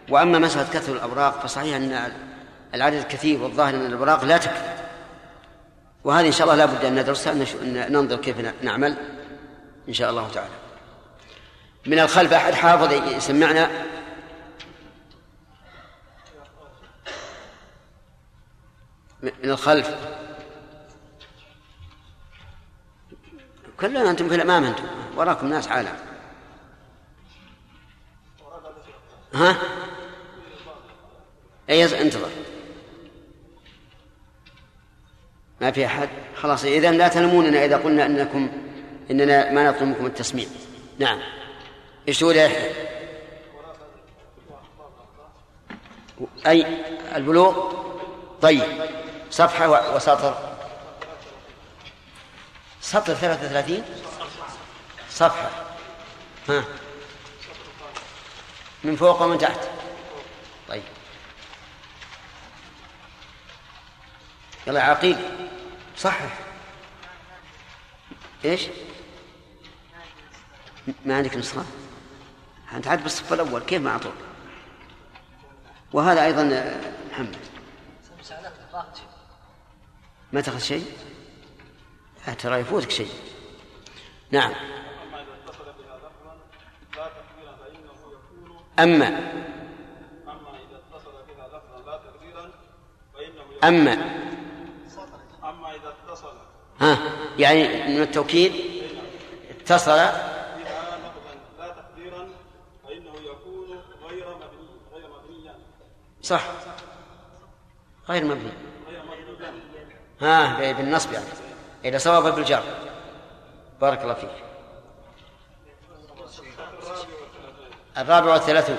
وأما مسألة كثر الأوراق فصحيح أن العدد كثير والظاهر أن الأوراق لا تكفي. وهذه إن شاء الله لا بد أن ندرسها أن ننظر كيف نعمل إن شاء الله تعالى. من الخلف أحد حافظ يسمعنا؟ من الخلف. كلنا أنتم في الأمام أنتم وراكم ناس عالم. ها؟ أي انتظر. ما في أحد؟ خلاص إذا لا تلموننا إذا قلنا أنكم إننا ما نطلب منكم التسميع. نعم. إيش تقول يا؟ أي البلوغ؟ طيب. صفحة وسطر. سطر ثلاثة وثلاثين؟ صفحة. ها. من فوق ومن تحت طيب يلا يا عقيل صحح إيش؟ ما عندك نسخة؟ أنت عاد بالصف الأول كيف ما أعطوك؟ وهذا أيضا آه، محمد ما تأخذ شيء؟ آه، ترى يفوتك شيء نعم أما إذا اتصل بها لفظا لا تقديرا فإنه يكون أما أما إذا اتصل بها لفظا لا تقديرا فإنه يكون أما أما إذا اتصل. ها يعني من التوكيد اتصل. صح. غير مبني. ها بالنصب يعني. إذا صواب بالجر. بارك الله فيك. الرابع والثلاثون.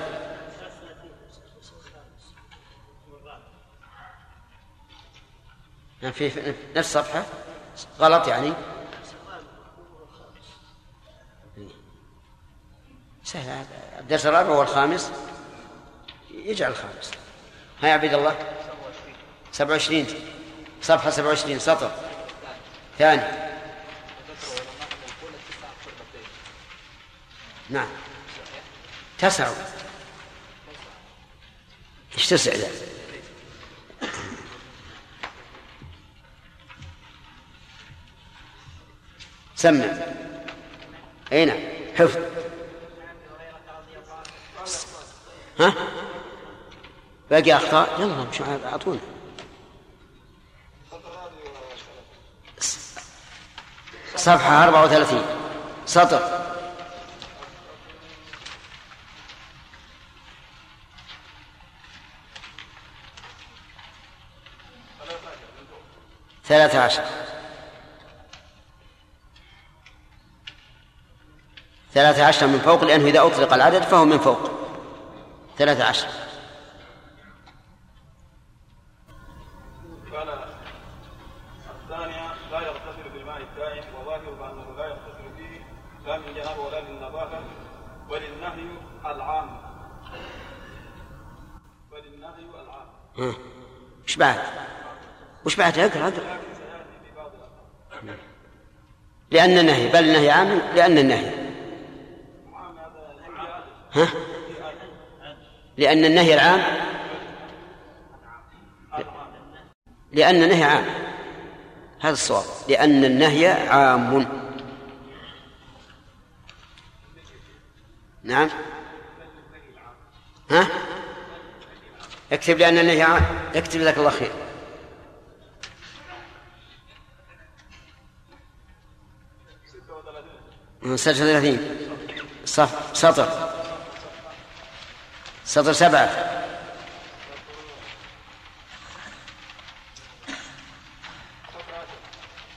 يعني في نفس الصفحة غلط يعني. سهل. الدرس الرابع والخامس يجعل الخامس. ها يا عبيد الله. سبعة وعشرين. صفحة سبعة وعشرين سطر. ثاني. نعم. تسع. إيش تسع ذا؟ سمع. أي نعم. حفظ. ها؟ باقي أخطاء؟ يلا مش أعطونا. صفحة 34 سطر. ثلاثة عشر. ثلاثة عشر من فوق لأنه إذا أطلق العدد فهو من فوق. ثلاثة عشر. قال الثانية لا يغتسل بالماء الدائم وظاهر بأنه لا يغتسل فيه لا من جنابه ولا للنظافة وللنهي العام. وللنهي العام. ها. وش بعد؟ وش بعد اقرا اقرا لأن النهي بل النهي عام لأن النهي. ها؟ لأن النهي العام لأن النهي عام. هذا الصواب. لأن النهي عام. نعم. ها؟ اكتب لأن النهي عام. اكتب جزاك الله خير. ستة وثلاثين صف سطر. سطر سبعة.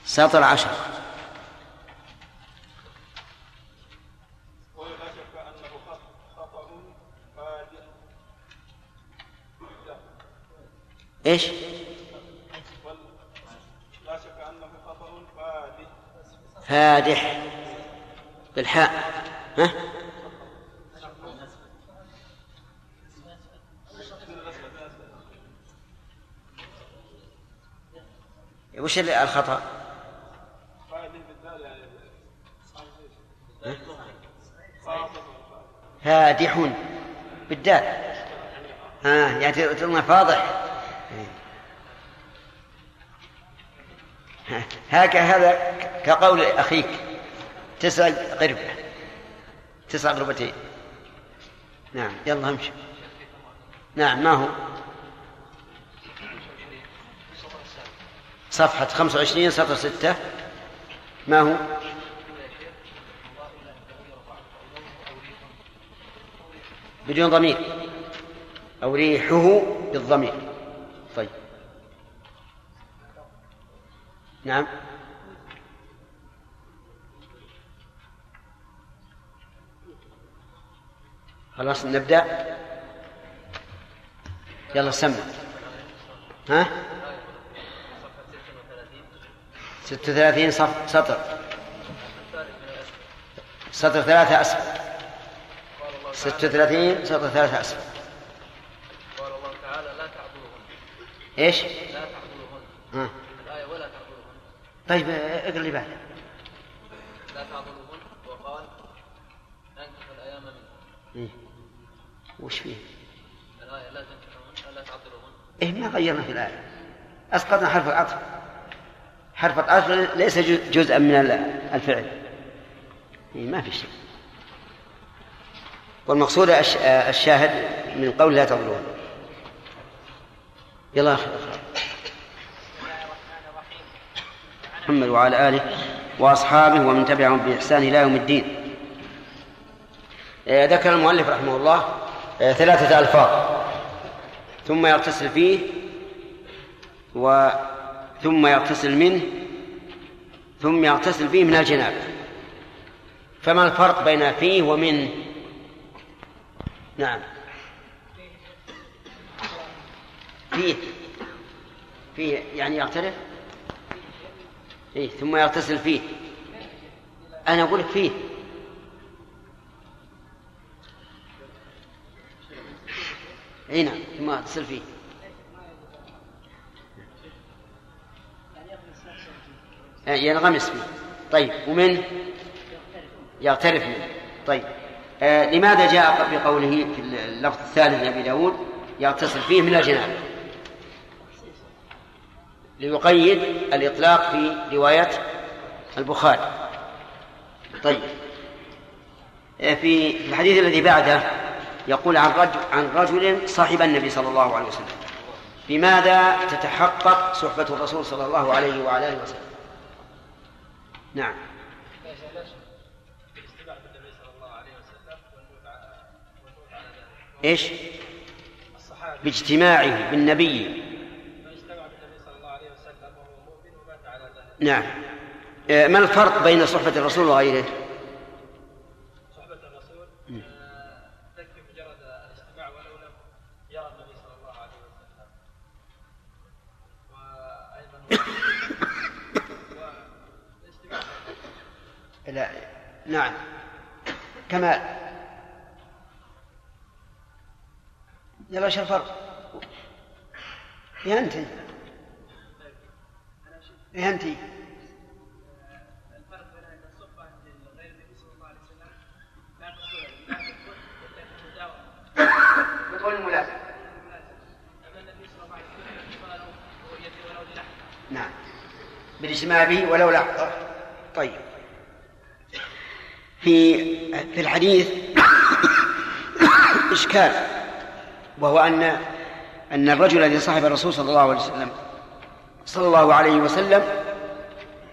سطر عشر. إيش؟ لا شك أنه خطأ فادح فادح. بالحاء. ها؟ وش الخطأ؟ فادح بالدال. ها يعني تقولنا فاضح. هكا هذا كقول أخيك. تسع قربة تسع قربتين. نعم يلا امشي. نعم ما هو؟ صفحة 25 سطر 6 ما هو؟ بدون ضمير. أو ريحه بالضمير. طيب. نعم. خلاص نبدأ؟ يلا سمع. ها؟ ست وثلاثين صف سطر. سطر ثلاثة أسفل. ست وثلاثين سطر ثلاثة أسفل. قال الله تعالى لا تعبدوهن إيش؟ لا تعبدوهن. الآية ولا تعبدوهن طيب اقرأ اللي بعده. لا تعبدوهن وقال أنكح الأيام منكم إيه. وش فيه؟ الآية لا تنكحوهن لا تعبدوهن إيه ما غيرنا في الآية. أسقطنا حرف العطف حرف العطف ليس جز- جزءا من ال- الفعل. إيه ما في شيء. والمقصود الش- الشاهد من قول لا تضرون يلا أخي محمد وعلى آله وأصحابه ومن تبعهم بإحسان إلى يوم الدين. آه، ذكر المؤلف رحمه الله ثلاثة ألفاظ. ثم يغتسل فيه و ثم يغتسل منه ثم يغتسل فيه من الجنابة فما الفرق بين فيه ومن؟ نعم. فيه فيه يعني يغترف؟ إيه ثم يغتسل فيه. أنا أقول فيه. إي نعم ثم يغتسل فيه. آه، ينغمس فيه. طيب ومن؟ يغترف منه. طيب. آه لماذا جاء بقوله في اللفظ الثالث لأبي داود؟ يغتسل فيه من الجنابة ليقيد الإطلاق في رواية البخاري. طيب. آه، في الحديث الذي بعده يقول عن رجل عن رجل صاحب النبي صلى الله عليه وسلم. بماذا تتحقق صحبة الرسول صلى الله عليه وعلى آله وسلم؟ نعم. إيش؟ باجتماعه بالنبي. نعم. آه، ما الفرق بين صحبة الرسول وغيره؟ لا. نعم. كمال. يلا إيش الفرق؟ يا انت يا انت الفرق بين أن الصحبة لغير النبي صلى الله عليه وسلم لا تكون لا تكون لكن تداوم بطول الملازمة. أما النبي صلى الله عليه وسلم قالوا رؤيتي ولو للحظة نعم. بالاجتماع به ولو لحظة طيب. في في الحديث إشكال وهو أن أن الرجل الذي صاحب الرسول صلى الله عليه وسلم صلى الله عليه وسلم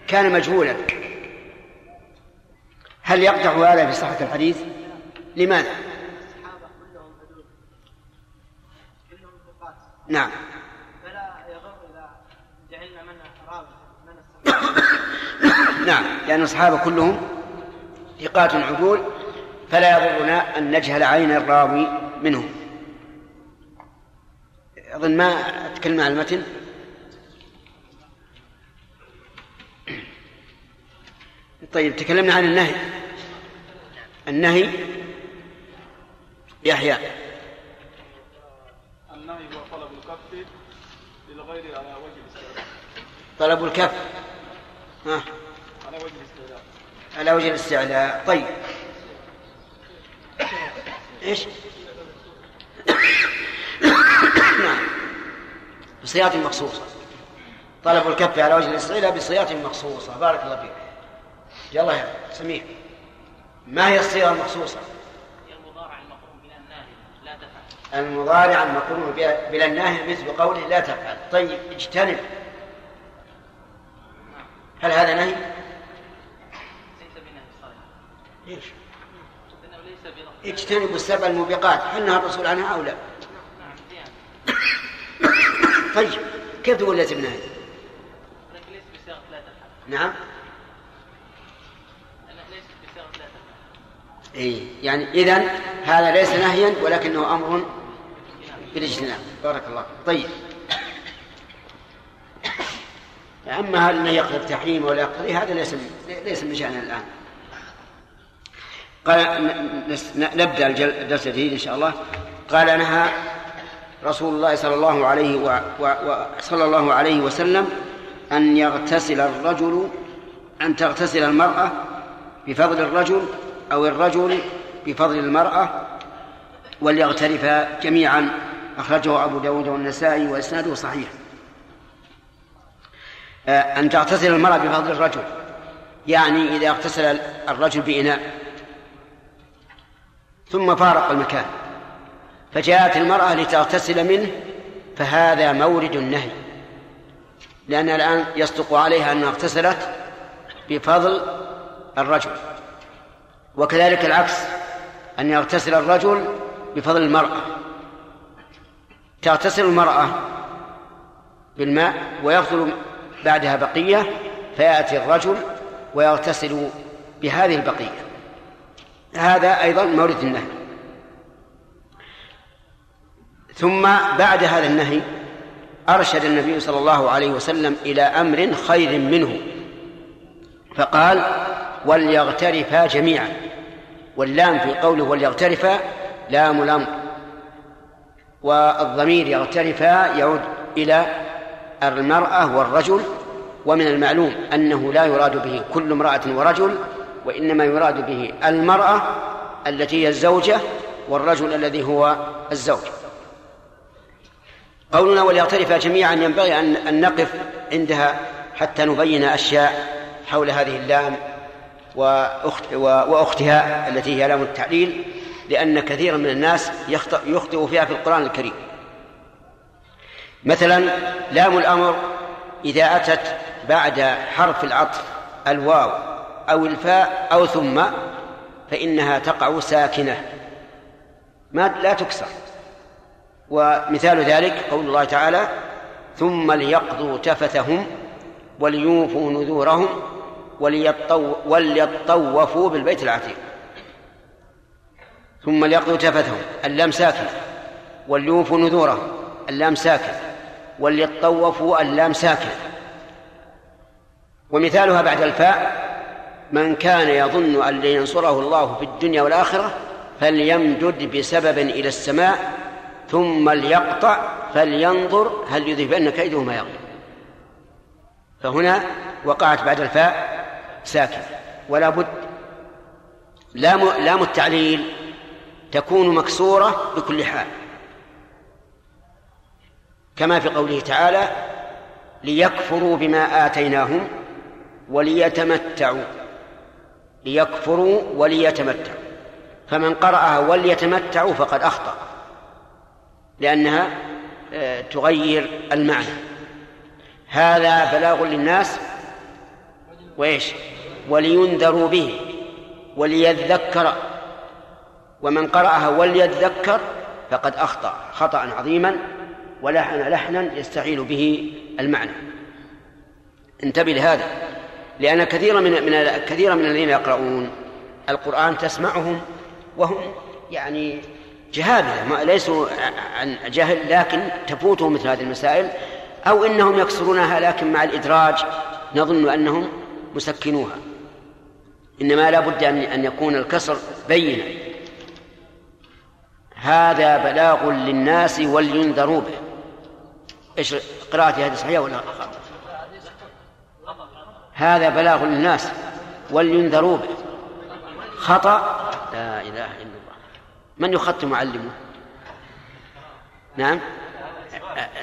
كان مجهولا هل يقدح هذا في صحة الحديث؟ لماذا؟ نعم نعم لأن الصحابة كلهم ثقات عدول فلا يضرنا أن نجهل عين الراوي منهم أظن ما أتكلم عن المتن؟ طيب تكلمنا عن النهي. النهي يحيى. النهي هو طلب الكف للغير على وجه الاستعمال طلب الكف. ها. الاستعلاء على وجه الاستعلاء. طيب. إيش؟ نعم بصيغة مخصوصة. طلب الكف على وجه الاستعلاء بصيغة مخصوصة. بارك الله فيك. يلا يا سمير. ما هي الصيغة المخصوصة؟ المضارع المقرون بلا الناهي مثل قوله لا تفعل. طيب اجتنب. هل هذا نهي؟ بلفظ اجتنبوا السبع الموبقات هل نهى الرسول عنها أو لا؟ نعم طيب كيف تقول ليس بنهي؟ لكن ليس بصيغه لا تفعل نعم اي يعني اذا هذا ليس نهيا ولكنه أمر بالاجتناب بارك الله فيك. طيب أما هل انه يقتضي التحريم ولا يقتضي هذا ليس ليس من شاننا الآن قال نبدأ الدرس الجديد إن شاء الله. قال نهى رسول الله صلى الله عليه و... و... و... صلى الله عليه وسلم أن يغتسل الرجل أن تغتسل المرأة بفضل الرجل أو الرجل بفضل المرأة وليغترفا جميعا. أخرجه أبو داود والنسائي وإسناده صحيح. آه، أن تغتسل المرأة بفضل الرجل. يعني إذا اغتسل الرجل بإناء. ثم فارق المكان. فجاءت المرأة لتغتسل منه فهذا مورد النهي. لأن الآن يصدق عليها أنها اغتسلت بفضل الرجل. وكذلك العكس أن يغتسل الرجل بفضل المرأة. تغتسل المرأة بالماء ويفضل بعدها بقية فيأتي الرجل ويغتسل بهذه البقية. هذا أيضا مورد النهي. ثم بعد هذا النهي أرشد النبي صلى الله عليه وسلم إلى أمر خير منه. فقال وليغترفا جميعا. واللام في قوله وليغترفا لام الأمر والضمير يغترفا يعود إلى المرأة والرجل ومن المعلوم أنه لا يراد به كل امرأة ورجل وإنما يراد به المرأة التي هي الزوجة والرجل الذي هو الزوج. قولنا وليغترفا جميعا ينبغي أن نقف عندها حتى نبين أشياء حول هذه اللام وأخت وأختها التي هي لام التعليل لأن كثيرا من الناس يخطئ, يخطئ فيها في القرآن الكريم. مثلا لام الأمر إذا أتت بعد حرف العطف الواو. أو الفاء أو ثم فإنها تقع ساكنة. ما لا تكسر. ومثال ذلك قول الله تعالى ثم ليقضوا تفثهم وليوفوا نذورهم وليطو وليطوفوا بالبيت العتيق. ثم ليقضوا تفثهم اللام ساكنة. وليوفوا نذورهم اللام ساكنة. وليطوفوا اللام ساكنة. ومثالها بعد الفاء من كان يظن أن ينصره الله في الدنيا والآخرة فليمدد بسبب إلى السماء ثم ليقطع فلينظر هل يذهبن كيده ما يغلب. فهنا وقعت بعد الفاء ساكن. ولا بد لام لام التعليل تكون مكسورة بكل حال. كما في قوله تعالى ليكفروا بما آتيناهم وليتمتعوا. ليكفروا وليتمتعوا. فمن قرأها وليتمتعوا فقد أخطأ لأنها آه، تغير المعنى. هذا بلاغ للناس وإيش؟ ولينذروا به وليذكر. ومن قرأها وليذكر فقد أخطأ خطأ عظيما ولحن لحنا يستحيل به المعنى. انتبه لهذا. لأن كثيرا من من كثيرا من الذين يقرؤون القرآن تسمعهم وهم يعني جهابذة ما ليسوا عن جهل لكن تفوتهم مثل هذه المسائل أو إنهم يكسرونها لكن مع الإدراج نظن أنهم مسكنوها. إنما لا بد أن أن يكون الكسر بينا هذا بلاغ للناس ولينذروا به. إيش قراءتي؟ هذه صحيحة ولا خطأ؟ هذا بلاغ للناس ولينذروا به. خطأ؟ لا إله إلا الله. من يخطئ معلمه؟ نعم.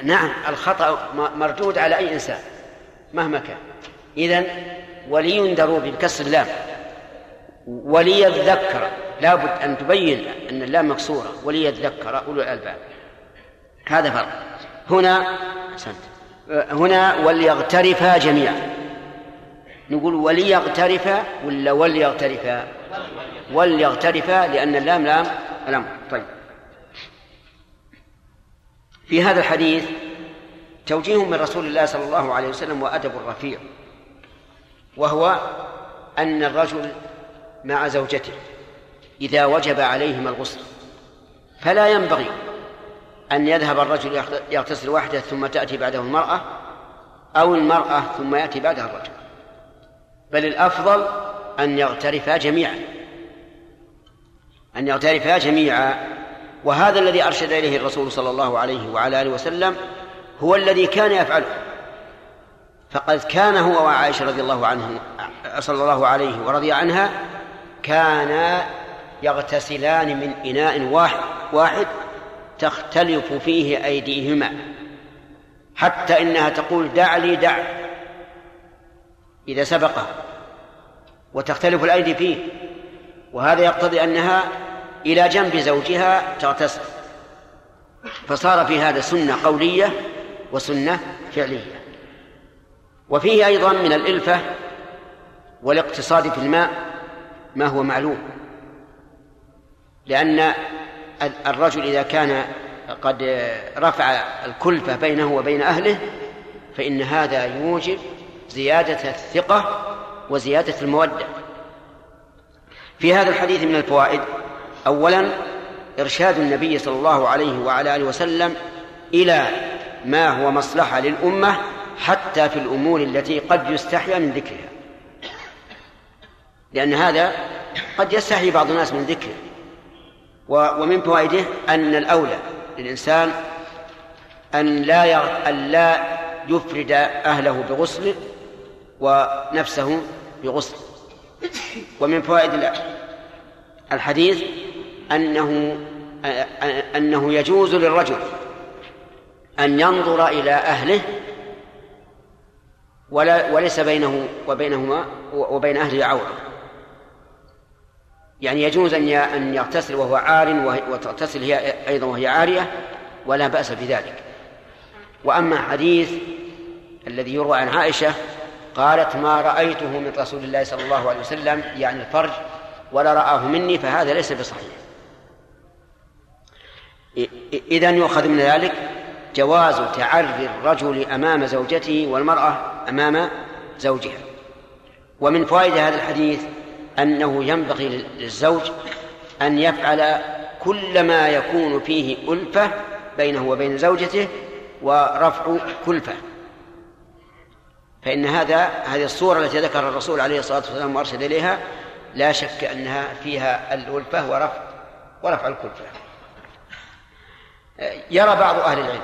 نعم الخطأ مردود على أي إنسان مهما كان. إذن ولينذروا بكسر اللام. وليذكر. لابد أن تبين أن اللام مكسورة. وليذكر. أولو الألباب. هذا فرق. هنا أحسنت. هنا وليغترفا جميعا. نقول وليغترفا ولا وليغترفا وليغترفا لأن اللام لام الأمر طيب. في هذا الحديث توجيه من رسول الله صلى الله عليه وسلم وأدب رفيع وهو أن الرجل مع زوجته إذا وجب عليهما الغسل فلا ينبغي أن يذهب الرجل يغتسل وحده ثم تأتي بعده المرأة أو المرأة ثم يأتي بعدها الرجل. بل الأفضل أن يغترفا جميعا. أن يغترفا جميعا. وهذا الذي أرشد إليه الرسول صلى الله عليه وعلى آله وسلم هو الذي كان يفعله. فقد كان هو وعائشة رضي الله عنه صلى الله عليه ورضي عنها كانا يغتسلان من إناء واحد واحد تختلف فيه أيديهما. حتى إنها تقول دع لي دع. إذا سبقها وتختلف الأيدي فيه وهذا يقتضي أنها إلى جنب زوجها تغتسل فصار في هذا سنة قولية وسنة فعلية. وفيه أيضا من الإلفة والاقتصاد في الماء ما هو معلوم لأن الرجل إذا كان قد رفع الكلفة بينه وبين أهله فإن هذا يوجب زيادة الثقة وزيادة المودة. في هذا الحديث من الفوائد أولا إرشاد النبي صلى الله عليه وعلى آله وسلم إلى ما هو مصلحة للأمة حتى في الأمور التي قد يستحيا من ذكرها. لأن هذا قد يستحي بعض الناس من ذكره. ومن فوائده أن الأولى للإنسان أن لا أن لا يفرد أهله بغسل ونفسه بغسل. ومن فوائد الحديث أنه أنه يجوز للرجل أن ينظر إلى أهله ولا وليس بينه وبينهما وبين أهله عورة. يعني يجوز أن أن يغتسل وهو عار وتغتسل هي أيضا وهي عارية ولا بأس بذلك. وأما حديث الذي يروى عن عائشة قالت ما رأيته من رسول الله صلى الله عليه وسلم يعني الفرج ولا رآه مني فهذا ليس بصحيح. إذا يؤخذ من ذلك جواز تعري الرجل أمام زوجته والمرأة أمام زوجها. ومن فوائد هذا الحديث أنه ينبغي للزوج أن يفعل كل ما يكون فيه ألفة بينه وبين زوجته ورفع كلفة. فإن هذا هذه الصورة التي ذكر الرسول عليه الصلاة والسلام وأرشد إليها لا شك أنها فيها الألفة ورفع ورفع الكلفة. يرى بعض أهل العلم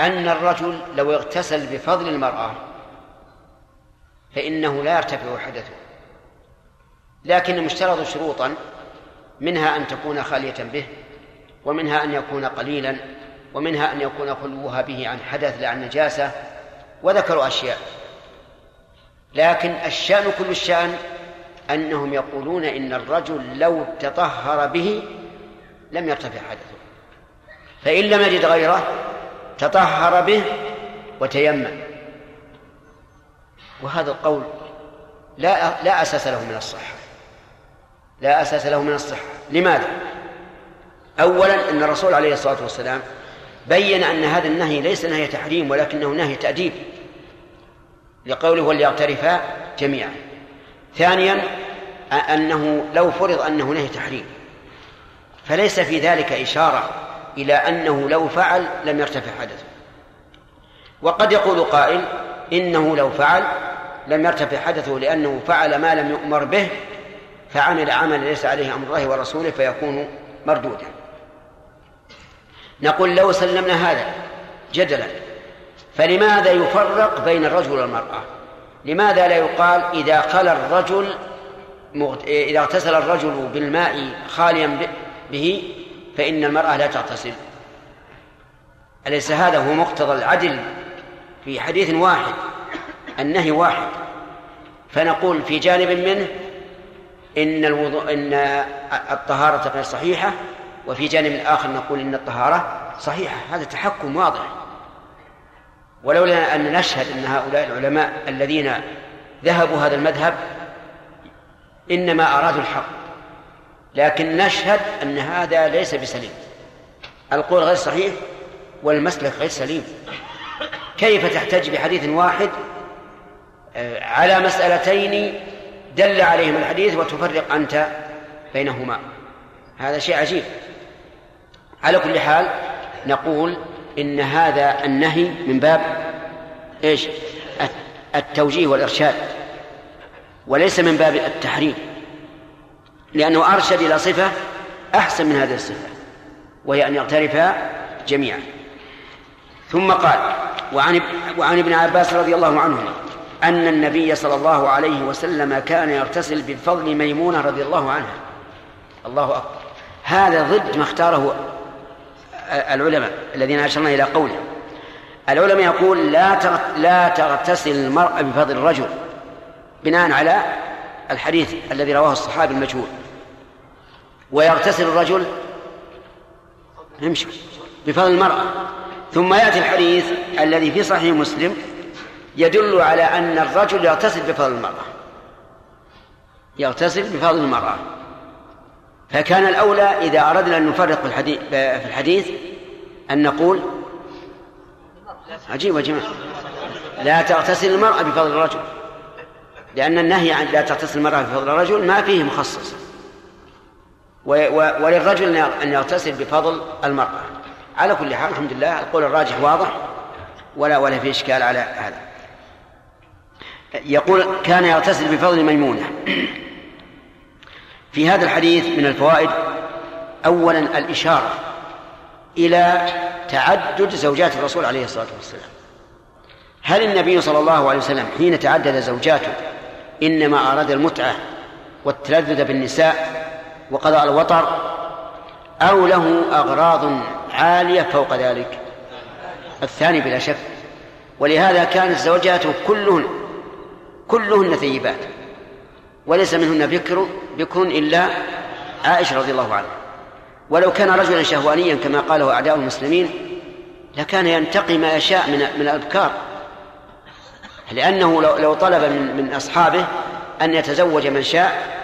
أن الرجل لو اغتسل بفضل المرأة فإنه لا يرتفع حدثه. لكن اشترطوا شروطا منها أن تكون خالية به ومنها أن يكون قليلا ومنها أن يكون خلوها به عن حدث لا عن نجاسة وذكروا أشياء. لكن الشأن كل الشأن أنهم يقولون إن الرجل لو تطهر به لم يرتفع حدثه. فإن لم يجد غيره تطهر به وتيمم. وهذا القول لا لا أساس له من الصحة. لا أساس له من الصحة. لماذا؟ أولا أن الرسول عليه الصلاة والسلام بين أن هذا النهي ليس نهي تحريم ولكنه نهي تأديب. لقوله وليغترفا جميعا. ثانيا أنه لو فرض أنه نهي تحريم فليس في ذلك إشارة إلى أنه لو فعل لم يرتفع حدثه وقد يقول قائل إنه لو فعل لم يرتفع حدثه لأنه فعل ما لم يؤمر به فعمل عملا ليس عليه أمر الله ورسوله فيكون مردودا. نقول لو سلمنا هذا جدلا فلماذا يفرق بين الرجل والمرأة؟ لماذا لا يقال إذا خلى الرجل مغت... إذا اغتسل الرجل بالماء خاليا به فإن المرأة لا تغتسل. أليس هذا هو مقتضى العدل في حديث واحد النهي واحد؟ فنقول في جانب منه إن الوضوء إن الطهارة غير صحيحة وفي جانب آخر نقول إن الطهارة صحيحة. هذا تحكم واضح. ولولا أن نشهد أن هؤلاء العلماء الذين ذهبوا هذا المذهب إنما أرادوا الحق. لكن نشهد أن هذا ليس بسليم. القول غير صحيح والمسلك غير سليم. كيف تحتج بحديث واحد آه، على مسألتين دل عليهم الحديث وتفرق أنت بينهما؟ هذا شيء عجيب. على كل حال نقول إن هذا النهي من باب إيش؟ التوجيه والإرشاد وليس من باب التحريم لأنه أرشد إلى صفة أحسن من هذه الصفة وهي أن يغترفا جميعا. ثم قال وعن وعن ابن عباس رضي الله عنهما أن النبي صلى الله عليه وسلم كان يغتسل بفضل ميمونة رضي الله عنها. الله أكبر. هذا ضد ما اختاره العلماء الذين أشرنا إلى قوله. العلماء يقول لا لا تغتسل المرأة بفضل الرجل بناء على الحديث الذي رواه الصحابي المجهول. ويغتسل الرجل امشي بفضل المرأة. ثم يأتي الحديث الذي في صحيح مسلم يدل على أن الرجل يغتسل بفضل المرأة. يغتسل بفضل المرأة. فكان الأولى إذا أردنا أن نفرق في الحديث, في الحديث أن نقول عجيب يا جماعة. لا تغتسل المرأة بفضل الرجل. لأن النهي عن لا تغتسل المرأة بفضل الرجل ما فيه مخصص وللرجل أن يغتسل بفضل المرأة. على كل حال الحمد لله القول الراجح واضح. ولا ولا في إشكال على هذا. يقول كان يغتسل بفضل ميمونة. في هذا الحديث من الفوائد. أولا الإشارة إلى تعدد زوجات الرسول عليه الصلاة والسلام. هل النبي صلى الله عليه وسلم حين تعدد زوجاته إنما أراد المتعة والتلذذ بالنساء وقضاء الوطر أو له أغراض عالية فوق ذلك؟ الثاني بلا شك. ولهذا كانت زوجاته كلهن كلهن ثيبات. وليس منهن بكر بكر إلا عائشة رضي الله عنها. ولو كان رجلا شهوانيا كما قاله أعداء المسلمين لكان ينتقي ما يشاء من من الأبكار لأنه لو لو طلب من من أصحابه أن يتزوج من شاء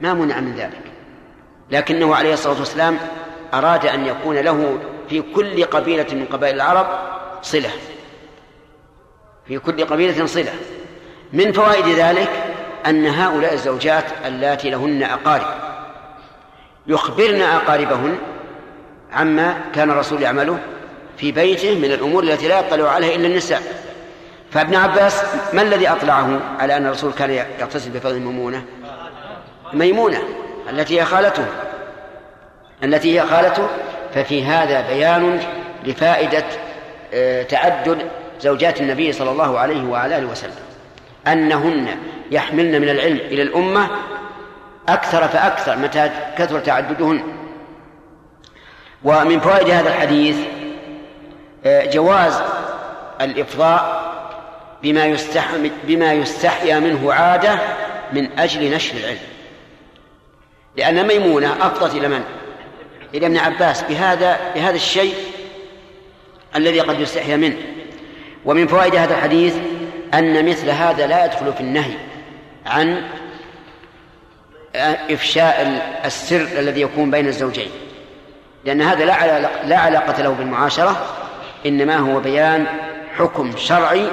ما منع من ذلك. لكنه عليه الصلاة والسلام أراد أن يكون له في كل قبيلة من قبائل العرب صلة. في كل قبيلة صلة. من فوائد ذلك أن هؤلاء الزوجات اللاتي لهن أقارب. يخبرن أقاربهن عما كان الرسول يعمله في بيته من الأمور التي لا يطلع عليها إلا النساء. فابن عباس ما الذي أطلعه على أن الرسول كان يغتسل بفضل ميمونة ميمونة التي هي خالته. التي هي خالته ففي هذا بيان لفائدة آه، تعدد زوجات النبي صلى الله عليه وعلى آله وسلم. أنهن يحملن من العلم إلى الأمة أكثر فأكثر متى كثر تعددهن. ومن فوائد هذا الحديث آه، جواز الإفضاء بما بما يستحيا منه عادة من أجل نشر العلم. لأن ميمونة أفضت إلى من؟ إلى ابن عباس. بهذا بهذا الشيء الذي قد يستحيا منه. ومن فوائد هذا الحديث أن مثل هذا لا يدخل في النهي عن إفشاء السر الذي يكون بين الزوجين. لأن هذا لا علاقة, لا علاقة له بالمعاشرة إنما هو بيان حكم شرعي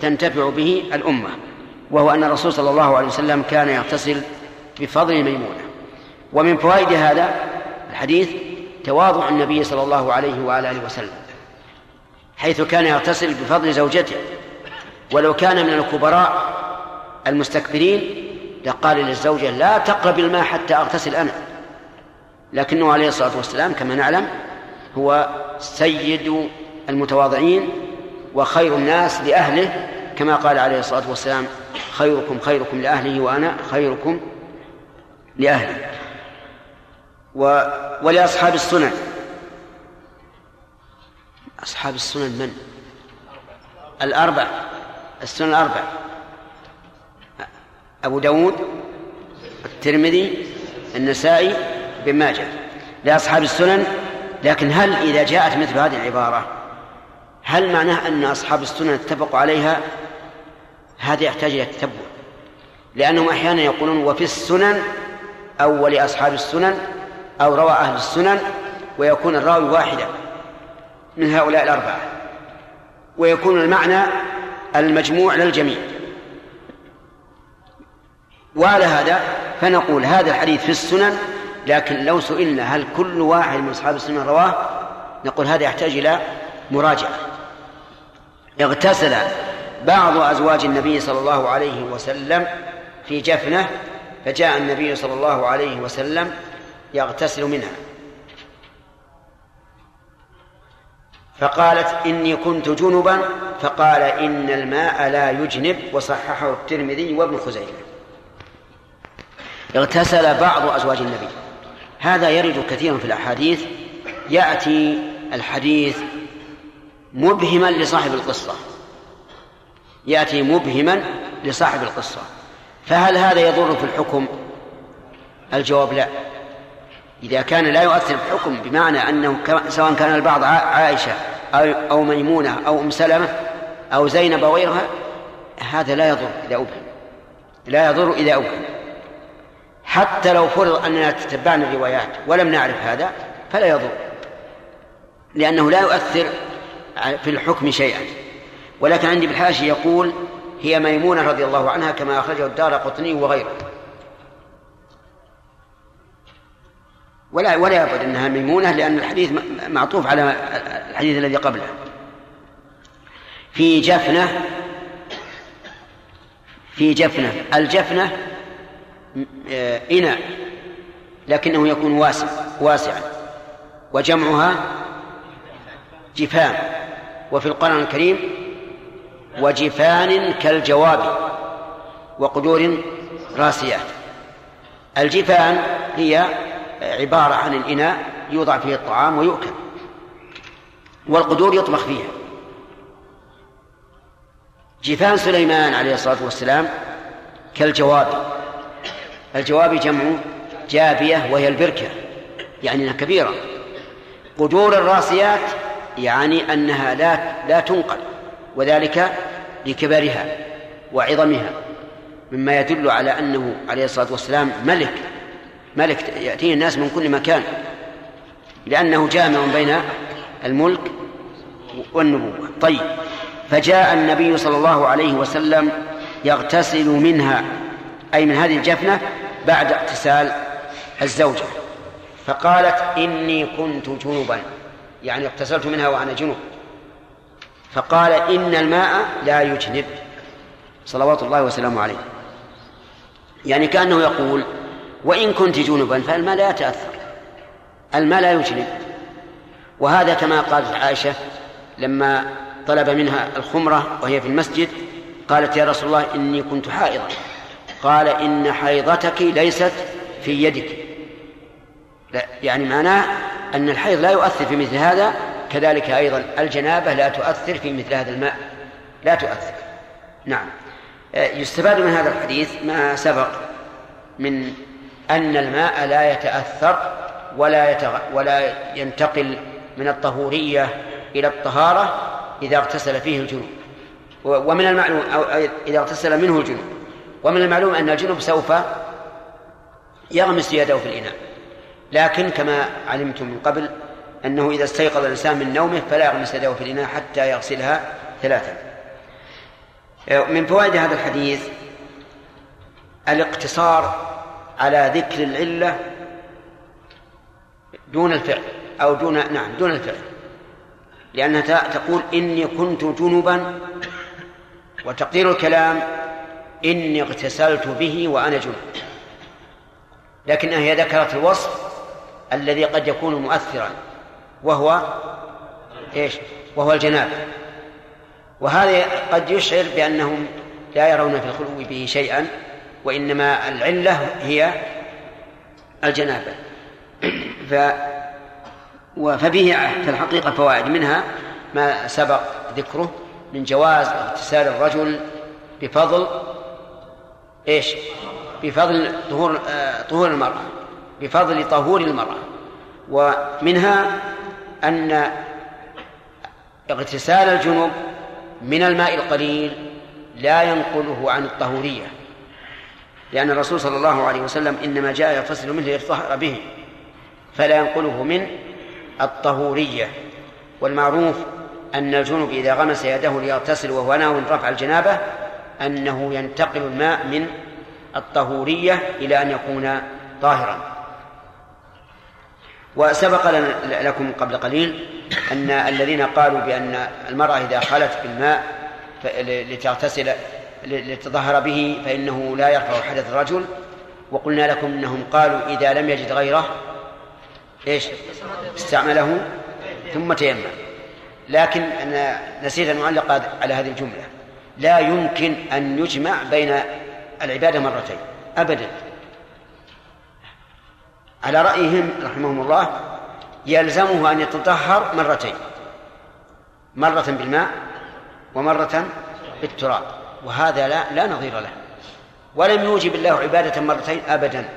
تنتفع به الأمة وهو أن الرسول صلى الله عليه وسلم كان يغتسل بفضل ميمونة. ومن فوائد هذا الحديث تواضع النبي صلى الله عليه وعلى آله وسلم حيث كان يغتسل بفضل زوجته. ولو كان من الكبراء المستكبرين لقال للزوجة لا تقرب الماء حتى أغتسل أنا. لكنه عليه الصلاة والسلام كما نعلم هو سيد المتواضعين وخير الناس لأهله كما قال عليه الصلاة والسلام خيركم خيركم لأهله وأنا خيركم لأهلي. و... ولأصحاب السنن. أصحاب السنن من؟ الأربع السنن الأربع. أبو داود الترمذي النسائي بن ماجه. لأصحاب السنن لكن هل إذا جاءت مثل هذه العبارة هل معناه أن أصحاب السنن اتفقوا عليها؟ هذا يحتاج إلى التتبع. لأنهم أحيانا يقولون وفي السنن أو ولأصحاب السنن أو روى أهل السنن ويكون الراوي واحدا من هؤلاء الأربعة. ويكون المعنى المجموع للجميع. وعلى هذا فنقول هذا الحديث في السنن لكن لو سئلنا هل كل واحد من أصحاب السنن رواه نقول هذا يحتاج إلى مراجعة. اغتسل بعض أزواج النبي صلى الله عليه وسلم في جفنة فجاء النبي صلى الله عليه وسلم يغتسل منها. فقالت إني كنت جنبا فقال إن الماء لا يجنب وصححه الترمذي وابن خزيمة. اغتسل بعض أزواج النبي. هذا يرد كثيرا في الأحاديث. يأتي الحديث مبهما لصاحب القصة. يأتي مبهما لصاحب القصة. فهل هذا يضر في الحكم؟ الجواب لا. إذا كان لا يؤثر في الحكم بمعنى أنه سواء كان البعض عائشة أو ميمونة أو أم سلمة أو زينب أو غيرها هذا لا يضر إذا أبهم. لا يضر إذا أبهم. حتى لو فرض أننا تتبعنا الروايات ولم نعرف هذا فلا يضر. لأنه لا يؤثر في الحكم شيئا. ولكن عندي بالحاشي يقول هي ميمونة رضي الله عنها كما أخرجه الدار قطني وغيره. ولا ولا يبعد أنها ميمونة لأن الحديث معطوف على الحديث الذي قبله. في جفنة في جفنة. الجفنة آه، إناء لكنه يكون واسع واسعا. وجمعها جفان. وفي القرآن الكريم وجفان كالجواب وقدور راسيات. الجفان هي عبارة عن الإناء يوضع فيه الطعام ويؤكل. والقدور يطبخ فيها. جفان سليمان عليه الصلاة والسلام كالجواب. الجواب جمع جابية وهي البركة يعني أنها كبيرة. قدور الراسيات يعني أنها لا لا تنقل وذلك لكبرها وعظمها مما يدل على أنه عليه الصلاة والسلام ملك ملك يأتيه الناس من كل مكان لأنه جامع بين الملك والنبوة. طيب فجاء النبي صلى الله عليه وسلم يغتسل منها أي من هذه الجفنة بعد اغتسال الزوجة. فقالت إني كنت جنبا. يعني اغتسلت منها وأنا جنوب فقال إن الماء لا يجنب. صلوات الله وسلامه عليه. يعني كأنه يقول وإن كنت جنبا فالماء لا يتأثر الماء لا يجنب وهذا كما قالت عائشة لما طلب منها الخمرة وهي في المسجد قالت يا رسول الله إني كنت حائضا. قال إن حيضتك ليست في يدك. لا يعني معناه أن الحيض لا يؤثر في مثل هذا كذلك أيضا الجنابة لا تؤثر في مثل هذا الماء. لا تؤثر. نعم. يستفاد من هذا الحديث ما سبق من أن الماء لا يتأثر ولا يتغ... ولا ينتقل من الطهورية إلى الطهارة إذا اغتسل فيه الجنوب. ومن المعلوم أو إذا اغتسل منه الجنوب. ومن المعلوم أن الجنوب سوف يغمس يده في الإناء. لكن كما علمتم من قبل أنه إذا استيقظ الإنسان من نومه فلا يغمس يده في الإناء حتى يغسلها ثلاثا. من فوائد هذا الحديث الاقتصار على ذكر العلة دون الفعل أو دون نعم دون الفعل. لأنها تقول إني كنت جنبا وتقدير الكلام إني اغتسلت به وأنا جنب. لكنها هي ذكرت الوصف الذي قد يكون مؤثرا وهو إيش؟ وهو الجنابة. وهذا قد يشعر بأنهم لا يرون في الخلو به شيئا. وإنما العلة هي الجنابة. ف فبه في الحقيقة فوائد. منها ما سبق ذكره من جواز اغتسال الرجل بفضل إيش؟ بفضل طهور آه، طهور المرأة بفضل طهور المرأة. ومنها أن اغتسال الجنوب من الماء القليل لا ينقله عن الطهورية. لأن الرسول صلى الله عليه وسلم إنما جاء يغتسل منه ليتطهر به فلا ينقله من الطهورية. والمعروف أن الجنوب إذا غمس يده ليغتسل وهو ناوي رفع الجنابة أنه ينتقل الماء من الطهورية إلى أن يكون طاهرا. وسبق لكم قبل قليل أن الذين قالوا بأن المرأة إذا خلت بالماء لتغتسل لتظهر به فإنه لا يرفع حدث الرجل. وقلنا لكم أنهم قالوا إذا لم يجد غيره إيش؟ استعمله ثم تيمم. لكن أنا نسيت أن أعلق على هذه الجملة. لا يمكن أن يجمع بين العبادة مرتين أبدا. على رأيهم رحمهم الله يلزمه أن يتطهر مرتين. مرة بالماء ومرة بالتراب. وهذا لا لا نظير له. ولم يوجب الله عبادة مرتين أبدا.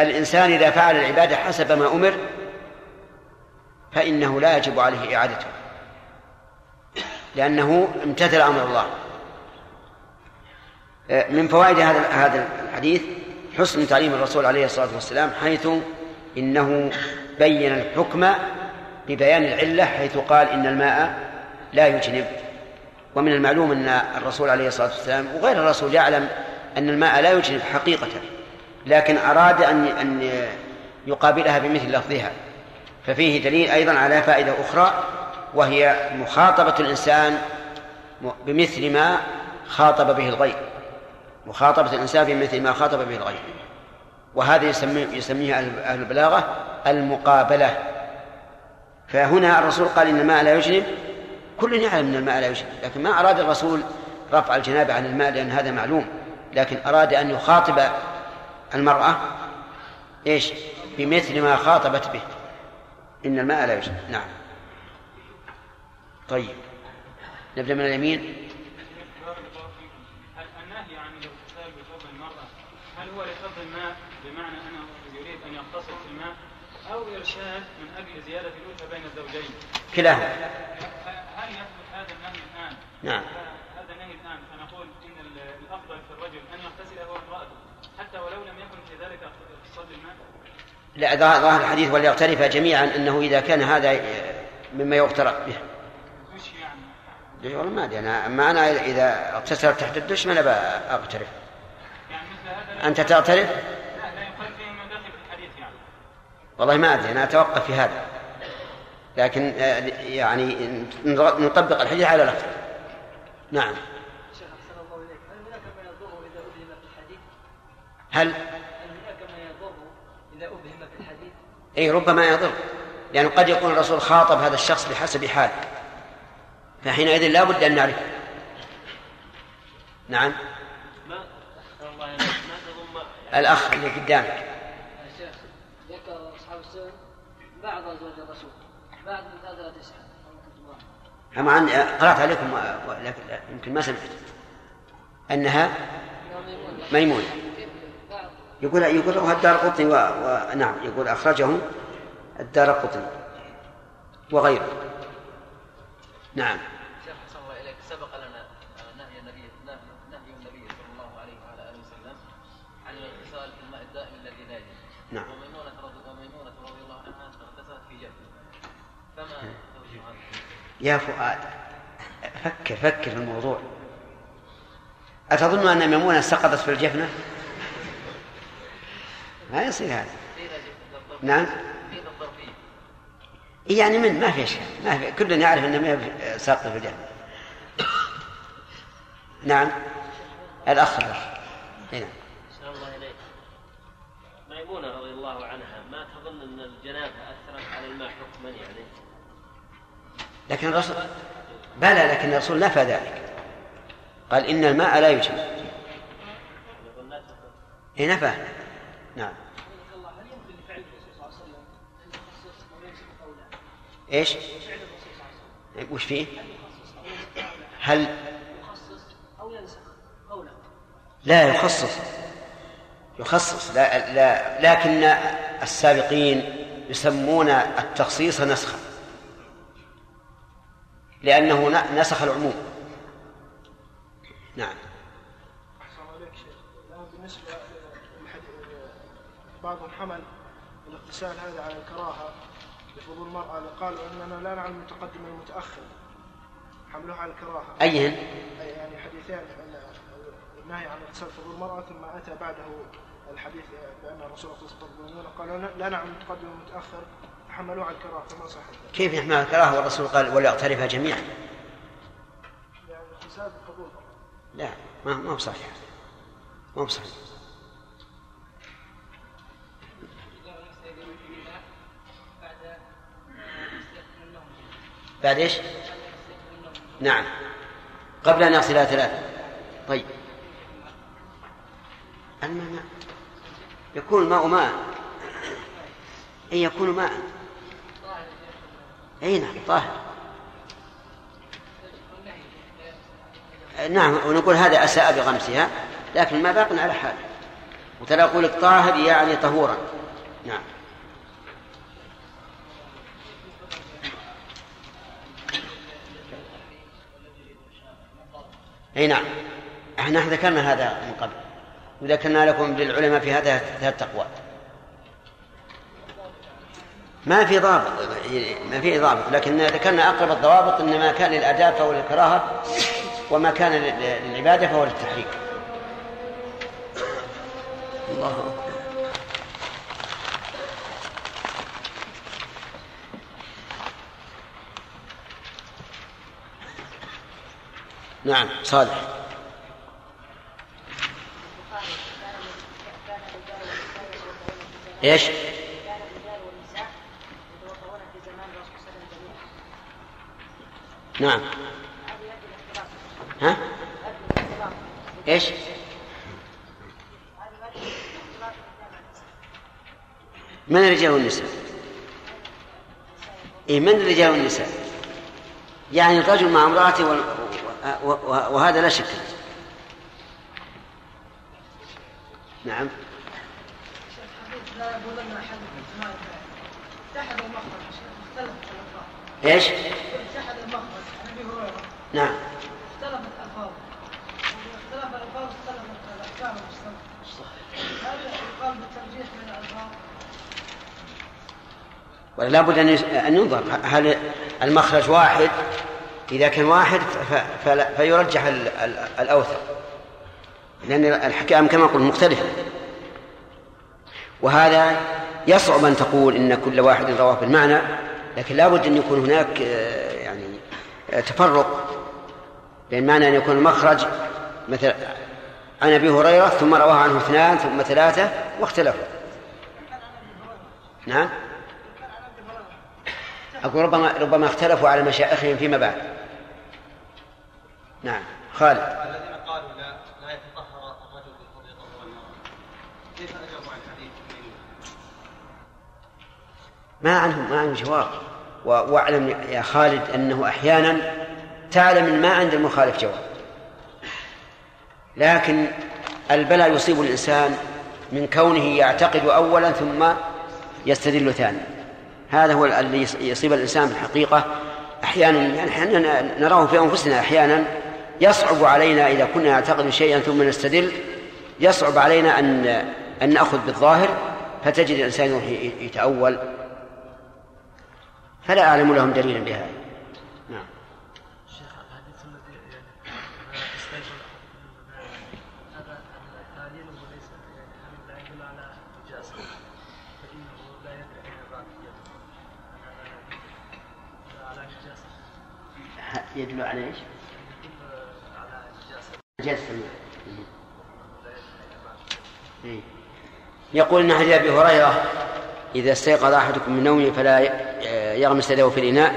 الإنسان إذا فعل العبادة حسب ما أمر فإنه لا يجب عليه إعادته. لأنه امتثل أمر الله. من فوائد هذا هذا الحديث حسن تعليم الرسول عليه الصلاة والسلام حيث إنه بين الحكم ببيان العلة حيث قال إن الماء لا يجنب. ومن المعلوم أن الرسول عليه الصلاة والسلام وغير الرسول يعلم أن الماء لا يجنب حقيقة لكن أراد أن أن يقابلها بمثل لفظها. ففيه دليل أيضا على فائدة أخرى وهي مخاطبة الإنسان بمثل ما خاطب به الغير مخاطبة الإنسان بمثل ما خاطب به الغير وهذا يسميه يسميها أهل البلاغة المقابلة. فهنا الرسول قال إن الماء لا يجنب كل يعلم أن الماء لا يجنب لكن ما أراد الرسول رفع الجنابة عن الماء لأن هذا معلوم لكن أراد أن يخاطب المرأة إيش؟ بمثل ما خاطبت به. إن الماء لا يجنب نعم. طيب. نبدأ من اليمين. النهي عن الاغتسال بثوب المرأة هل هو لفضل الماء؟ بمعنى أنه يريد أن يغتسل في الماء أو إرشاد من أجل زيادة الألفة بين الزوجين؟ كلاهما هل يثبت هذا النهي الآن؟ نعم هذا النهي الآن فنقول إن ال- الأفضل في الرجل أن يغتسل هو وامرأته حتى ولو لم يكن في ذلك اغتسال بالماء؟ لا ظاهر الحديث وليغترف جميعا أنه إذا كان هذا مما يغترف به وش يعني؟ إيه والله ما أدري أنا اما أنا إذا اغتسلت تحت الدش ما أنا اغترف يعني مثل هذا أنت تعترف؟ لا, لا يقال فيه ما داخل في الحديث يعني والله ما أدري أنا أتوقف في هذا لكن آه، يعني نطبق الحديث على لفظه نعم. شيخ أحسن الله إليك. هل هناك ما يضره إذا أبهم في الحديث؟ هل؟ هل هناك ما يضره إذا أبهم في الحديث؟ اي ربما يضر. لأنه قد يكون الرسول خاطب هذا الشخص بحسب حاله. فحينئذ لا بد أن نعرفه. نعم. ما؟ الله ما تضم؟ الأخ اللي قدامك. ذكر أصحاب السنن بعض أزواج الرسول بعد متأثرة تسعة رحمة أما عن قرأت عليكم لكن يمكن ما سمعت. أنها ميمونة. يقول يقول الدار قطني و... و... نعم يقول أخرجه الدار قطني. وغيره. نعم. يا فؤاد فكر فكر في الموضوع. أتظن أن ميمونة سقطت في الجفنة؟ ما يصير هذا. نعم؟ الظرفية يعني من ما في شيء. ما في كل يعرف أن ما ساقط في الجفنة نعم؟ الأخ الأخ هنا أحسن الله إليك ميمونة رضي الله عنها ما تظن أن الجنابة أثرت على الماء حكما يعني لكن الرسول بلى لكن الرسول نفى ذلك. قال إن الماء لا يجمع إيه نفى. نعم. وسلم وش فيه؟ هل؟ لا يخصص. يخصص. لا, لا لكن السابقين يسمون التخصيص نسخا لأنه نسخ العموم. نعم. بالنسبة بعضهم حمل الاغتسال هذا على الكراهة لفضول المرأة قالوا أننا لا نعلم المتقدم والمتأخر حملوه على الكراهة. أيهن؟ أي يعني حديثان النهي عن اغتسال فضول المرأة ثم أتى بعده الحديث بأن الرسول صلى الله عليه وسلم قالوا لا نعلم المتقدم والمتأخر فحملوه على الكراهة فما صح؟ كيف يحمل الكراهة والرسول قال وليغترفها جميعا. يعني المرأة لا ما ما هو صحيح. ما هو صحيح. بعد إيش؟ نعم. قبل أن يغسلها ثلاثة. طيب. الماء ماء. يكون الماء ماء. اي يكون ماء. إي نعم طاهر. نعم ونقول هذا أساء بغمسها لكن ما باق على حال. وترى يقول الطاهر يعني طهورا. نعم. إي نعم. إحنا ذكرنا هذا من قبل. وذكرنا لكم للعلماء في هذا ثلاث اقوال ما في ضابط ما في ضابط لكن ذكرنا أقرب الضوابط ان ما كان للاداب فهو للكراهة وما كان للعبادة فهو للتحريك الله أكبر. نعم صالح إيش؟ كان الرجال والنساء يتوضؤون في زمان الرسول صلى الله عليه وسلم جميعا نعم ها؟ إيش؟ من الرجال والنساء؟ إيه من الرجال والنساء؟ يعني الرجل مع امرأته وال... وهذا لا شك. نعم الحديث لا يقولن احد ما اتحد المخرج اختلفت الالفاظ إيش؟ اتحد المخرج عن ابي هريره نعم. اختلفت الفاظ اختلف الالفاظ اختلفت المستمرة هذا يقال بالترجيح بين الالفاظ ولا بد أن ينظر. هل المخرج واحد؟ إذا كان واحد. فيرجح ال... ال... الأوثق. لأن الحكام كما قلت مختلفة. وهذا يصعب أن تقول إن كل واحد رواه بالمعنى لكن لا بد أن يكون هناك آه، يعني آه، تفرق. بين معنى أن يكون المخرج مثل عن أبي هريرة ثم رواه عنه اثنان ثم ثلاثة واختلفوا. نعم. أقول ربما ربما اختلفوا على مشايخهم فيما بعد. نعم. خالد. الذين قالوا لا لا يتطهر الرجل كيف أجابوا عن الحديث ما عنهم ما عنهم جواب. واعلم يا خالد أنه أحيانا تعلم ما عند المخالف جواب. لكن البلاء يصيب الإنسان من كونه يعتقد اولا ثم يستدل ثانيا. هذا هو الذي يص- يصيب الإنسان في الحقيقة. أحيانا يعني أحيانا نراه في أنفسنا أحيانا يصعب علينا إذا كنا نعتقد شيئا ثم نستدل يصعب علينا أن أن نأخذ بالظاهر فتجد الإنسان يروح ي- يتأول. فلا أعلم لهم دليلا بهذا. يدل على إيش؟ نجاسة إيه. يقول ان حديث أبي هريرة إذا استيقظ أحدكم من نومه فلا ي- يغمس يده في الإناء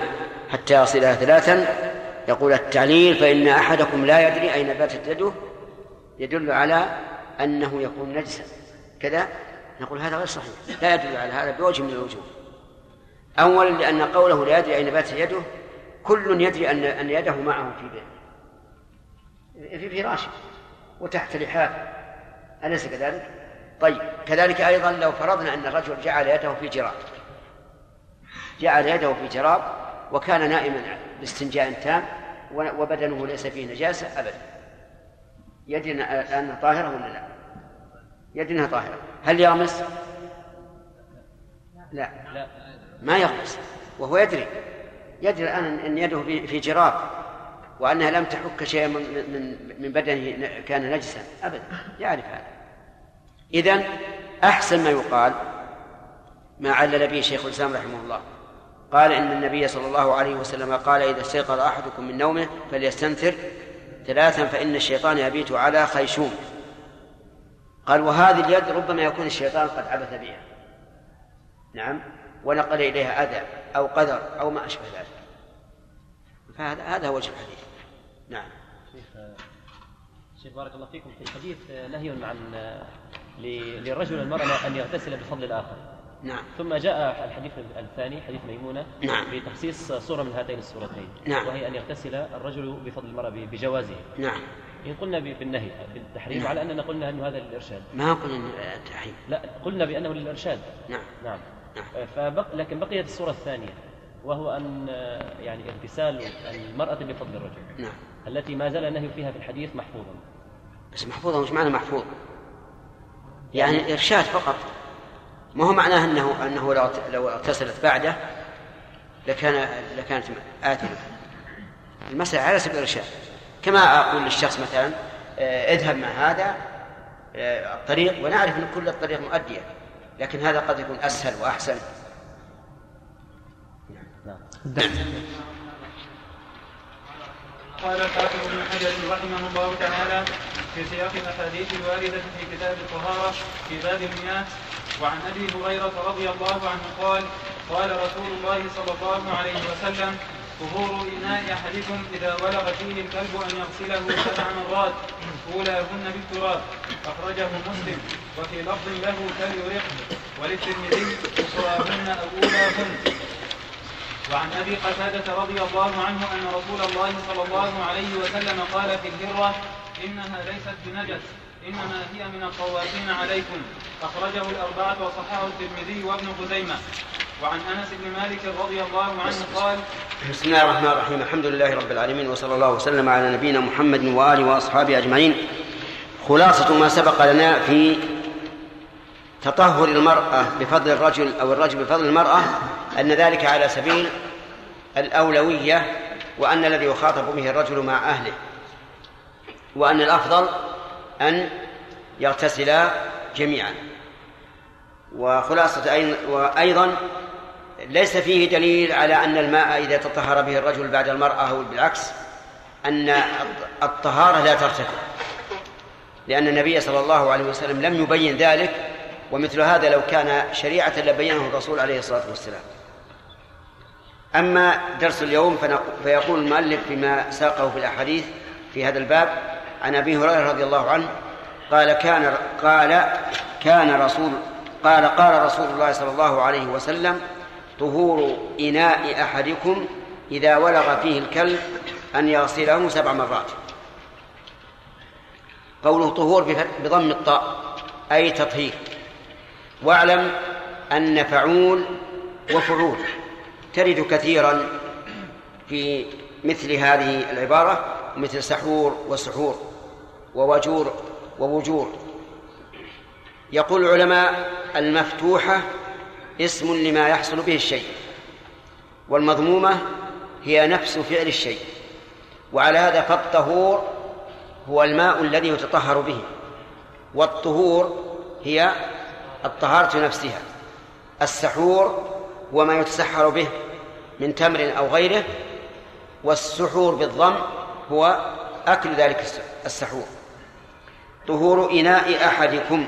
حتى يصلها ثلاثا. يقول التعليل فإن أحدكم لا يدري أين باتت يده يدل على أنه يكون نجسا. كذا؟ نقول هذا غير صحيح. لا يدل على هذا بوجه من الوجوه. أولا لأن قوله لا يدري أين باتت يده كل يدري أن أن يده معه في في فراشه وتحت لحافه. أليس كذلك؟ طيب كذلك أيضا لو فرضنا أن الرجل جعل يده في جراب. جعل يده في جراب وكان نائما باستنجاء تام وبدنه ليس فيه نجاسة أبدا. يدنا أنها طاهرة ولا لا؟ يدنا طاهرة. هل يغمس؟ لا. ما يغمس. وهو يدري. يدري الآن أن يده في جراب وأنها لم تحك شيئا من من من بدنه كان نجسا. أبدا يعرف هذا. إذا أحسن ما يقال ما علل به شيخ الإسلام رحمه الله. قال إن النبي صلى الله عليه وسلم قال إذا استيقظ أحدكم من نومه فليستنثر ثلاثا فإن الشيطان يبيت على خيشوم. قال وهذه اليد ربما يكون الشيطان قد عبث بها. نعم ونقل إليها أذى. أو قدر أو ما أشبه ذلك. فهذا هذا وجه الحديث. نعم. شيخ شيخ بارك الله فيكم. في الحديث نهي عن للرجل والمرأة أن يغتسل بفضل الآخر. نعم. ثم جاء الحديث الثاني حديث ميمونة نعم. بتخصيص صورة من هاتين الصورتين. نعم. وهي أن يغتسل الرجل بفضل المرأة بجوازه. نعم. إن قلنا بالنهي بالتحريم نعم. على أننا قلنا أنه هذا للإرشاد. ما قلنا التحريم. لا قلنا بأنه للإرشاد. نعم. نعم. فبق لكن بقيت الصورة الثانية وهو أن يعني اغتسال المرأة بفضل الرجل. نعم. التي ما زال النهي فيها في الحديث محفوظا. بس محفوظة مش معنى محفوظ. يعني إرشاد فقط. ما هو معناه أنه أنه لو لو اغتسلت بعده لكان لكانت آثمة المسألة على سبيل الإرشاد. كما أقول للشخص مثلا آه، اذهب مع هذا آه، الطريق ونعرف أن كل الطريق مؤدية. لكن هذا قد يكون أسهل وأحسن. قال الحافظ ابن حجر رحمه الله تعالى في سياق الأحاديث الواردة في كتاب الطهارة في باب المياه وعن أبي هريرة رضي الله عنه قال قال رسول الله صلى الله عليه وسلم طهور إناء أحدكم إذا ولغ فيه الكلب أن يغسله سبع مرات أولاهن بالتراب أخرجه مسلم وفي لفظ له كاليرق وللترمذي أخراهن أو أولاهن. وعن أبي قتادة رضي الله عنه أن رسول الله صلى الله عليه وسلم قال في الهرة إنها ليست بنجس إنما هي من الطوافين عليكم. أخرجه الأربعة وصححه الترمذي وابن خزيمة. وعن أنس بن مالك رضي الله عنه قال بسم الله الرحمن الرحيم. الحمد لله رب العالمين وصلى الله وسلم على نبينا محمد وآله وأصحابه أجمعين. خلاصة ما سبق لنا في تطهر المرأة بفضل الرجل أو الرجل بفضل المرأة أن ذلك على سبيل الأولوية وأن الذي يخاطب به الرجل مع أهله وأن الأفضل أن يغتسلا جميعا. وخلاصة وأيضا ليس فيه دليل على أن الماء إذا تطهر به الرجل بعد المرأة أو بالعكس أن الطهارة لا ترتفع. لأن النبي صلى الله عليه وسلم لم يبين ذلك ومثل هذا لو كان شريعة لبينه الرسول عليه الصلاة والسلام. أما درس اليوم فيقول المؤلف فيما ساقه في الأحاديث في هذا الباب عن أبي هريرة رضي الله عنه قال كان قال كان رسول قال قال رسول الله صلى الله عليه وسلم طهور إناء أحدكم إذا ولغ فيه الكلب أن يغسله سبع مرات. قوله طهور بضم الطاء أي تطهير. واعلم أن فعول وفعول ترد كثيرا في مثل هذه العبارة مثل سحور وسحور ووجور ووجور. يقول العلماء المفتوحة اسم لما يحصل به الشيء والمضمومة هي نفس فعل الشيء وعلى هذا فالطهور هو الماء الذي يتطهر به والطهور هي الطهارة نفسها السحور هو ما يتسحر به من تمر أو غيره والسحور بالضم هو أكل ذلك السحور. طهور إناء أحدكم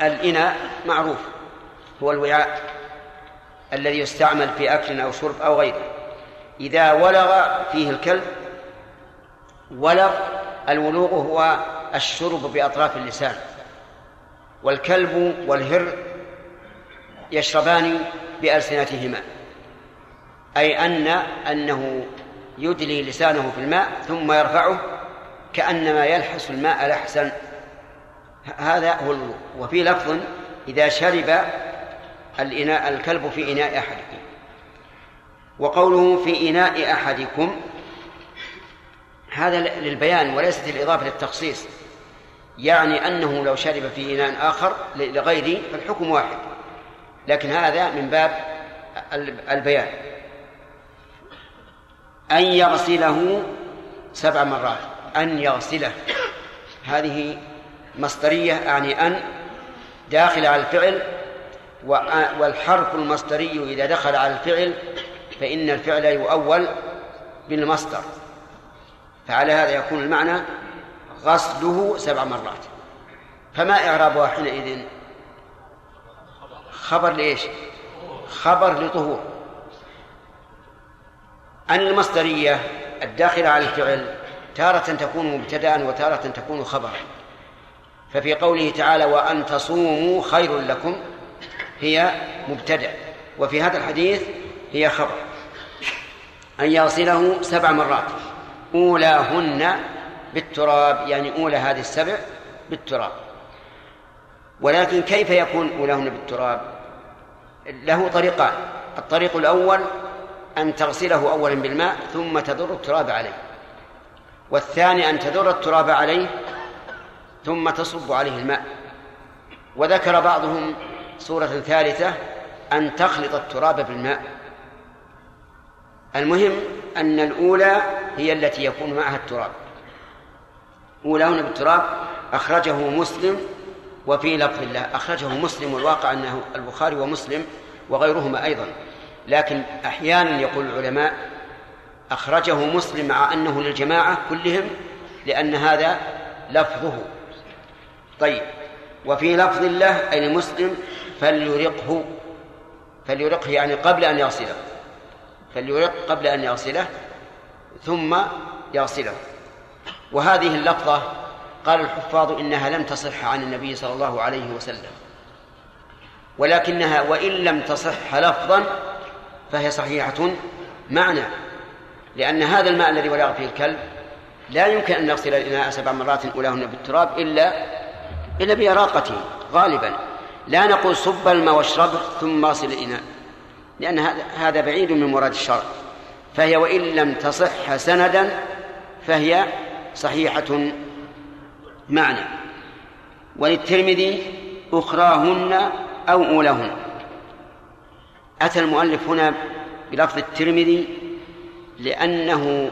الإناء معروف. هو الوعاء الذي يستعمل في أكل أو شرب أو غيره. إذا ولغ فيه الكلب ولغ الولوغ هو الشرب بأطراف اللسان. والكلب والهر يشربان بألسنتهما. أي أن أنه يدلي لسانه في الماء ثم يرفعه كأنما يلحس الماء لحسا. هذا هو الوضوء وفي لفظ إذا شرب الإناء الكلب في إناء أحدكم. وقوله في إناء أحدكم هذا للبيان وليست الإضافة للتخصيص. يعني أنه لو شرب في إناء آخر لغيره فالحكم واحد. لكن هذا من باب البيان. أن يغسله سبع مرات. أن يغسله. هذه مصدرية يعني أن داخل على الفعل والحرف المصدري إذا دخل على الفعل فإن الفعل يؤول بالمصدر. فعلى هذا يكون المعنى غسله سبع مرات. فما إعرابها حينئذ؟ خبر لإيش؟ خبر لطهور. أن المصدرية الداخلة على الفعل تارة تكون مبتدأ وتارة تكون خبرا ففي قوله تعالى وأن تصوموا خير لكم هي مبتدأ وفي هذا الحديث هي خبر. أن يغسله سبع مرات. أولاهن بالتراب يعني أولى هذه السبع بالتراب. ولكن كيف يكون أولاهن بالتراب؟ له طريقان. الطريق الأول أن تغسله أولا بالماء ثم تضر التراب عليه. والثاني أن تدر التراب عليه ثم تصب عليه الماء. وذكر بعضهم صورة ثالثة أن تخلط التراب بالماء. المهم أن الأولى هي التي يكون معها التراب. أولاهن بالتراب أخرجه مسلم وفي لفظ الله. أخرجه مسلم والواقع أنه البخاري ومسلم وغيرهما أيضا. لكن أحيانا يقول العلماء أخرجه مسلم مع أنه للجماعة كلهم لأن هذا لفظه. طيب وفي لفظ الله أي لمسلم فليرقه فليرقه يعني قبل أن يغسله فليرق قبل أن يغسله ثم يغسله وهذه اللفظة قال الحفاظ إنها لم تصح عن النبي صلى الله عليه وسلم ولكنها وإن لم تصح لفظا فهي صحيحة معنى لأن هذا الماء الذي ولغ فيه الكلب لا يمكن أن نغسل الإناء سبع مرات أولاهن بالتراب إلا إلا بإراقته غالبا. لا نقول صب الماء واشربه ثم اغسل الإناء لأن هذا بعيد من مراد الشرع. فهي وإن لم تصح سندا فهي صحيحة معنى. وللترمذي أخراهن أو أولاهن أتى المؤلف هنا بلفظ الترمذي لأنه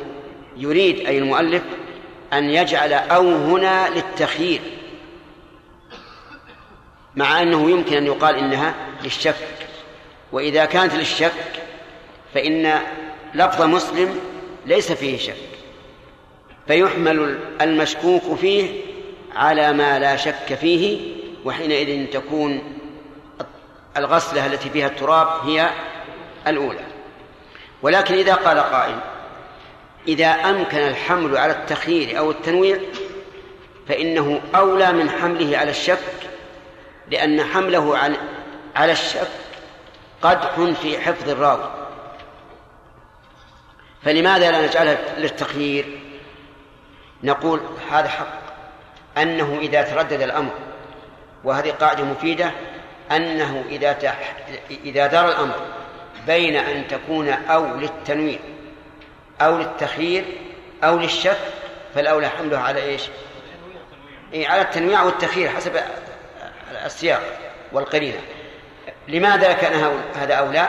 يريد أي المؤلف أن يجعل أو هنا للتخيير. مع أنه يمكن أن يقال إنها للشك. وإذا كانت للشك فإن لفظ مسلم ليس فيه شك. فيحمل المشكوك فيه على ما لا شك فيه وحينئذ تكون الغسلة التي فيها التراب هي الأولى. ولكن إذا قال قائل إذا أمكن الحمل على التخيير أو التنويع فإنه أولى من حمله على الشك لأن حمله على الشك قدح في حفظ الراوي فلماذا لا نجعلها للتخيير نقول هذا حق أنه إذا تردد الأمر وهذه قاعدة مفيدة أنه إذا تح... إذا دار الأمر بين أن تكون أو للتنويع أو للتخيير أو للشك فالأولى حمله على إيش؟ إيه على التنويع والتخيير حسب السياق والقرينة. لماذا كان هذا أولى؟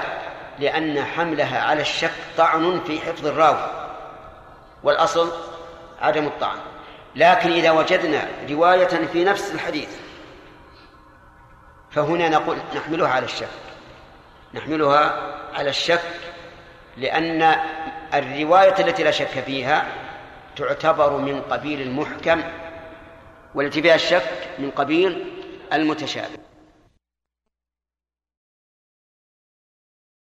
لأن حملها على الشك طعن في حفظ الراوي والأصل عدم الطعن. لكن إذا وجدنا رواية في نفس الحديث فهنا نقول نحملها على الشك. نحملها على الشك لأن الرواية التي لا شك فيها تعتبر من قبيل المحكم والتي فيها الشك من قبيل المتشابه.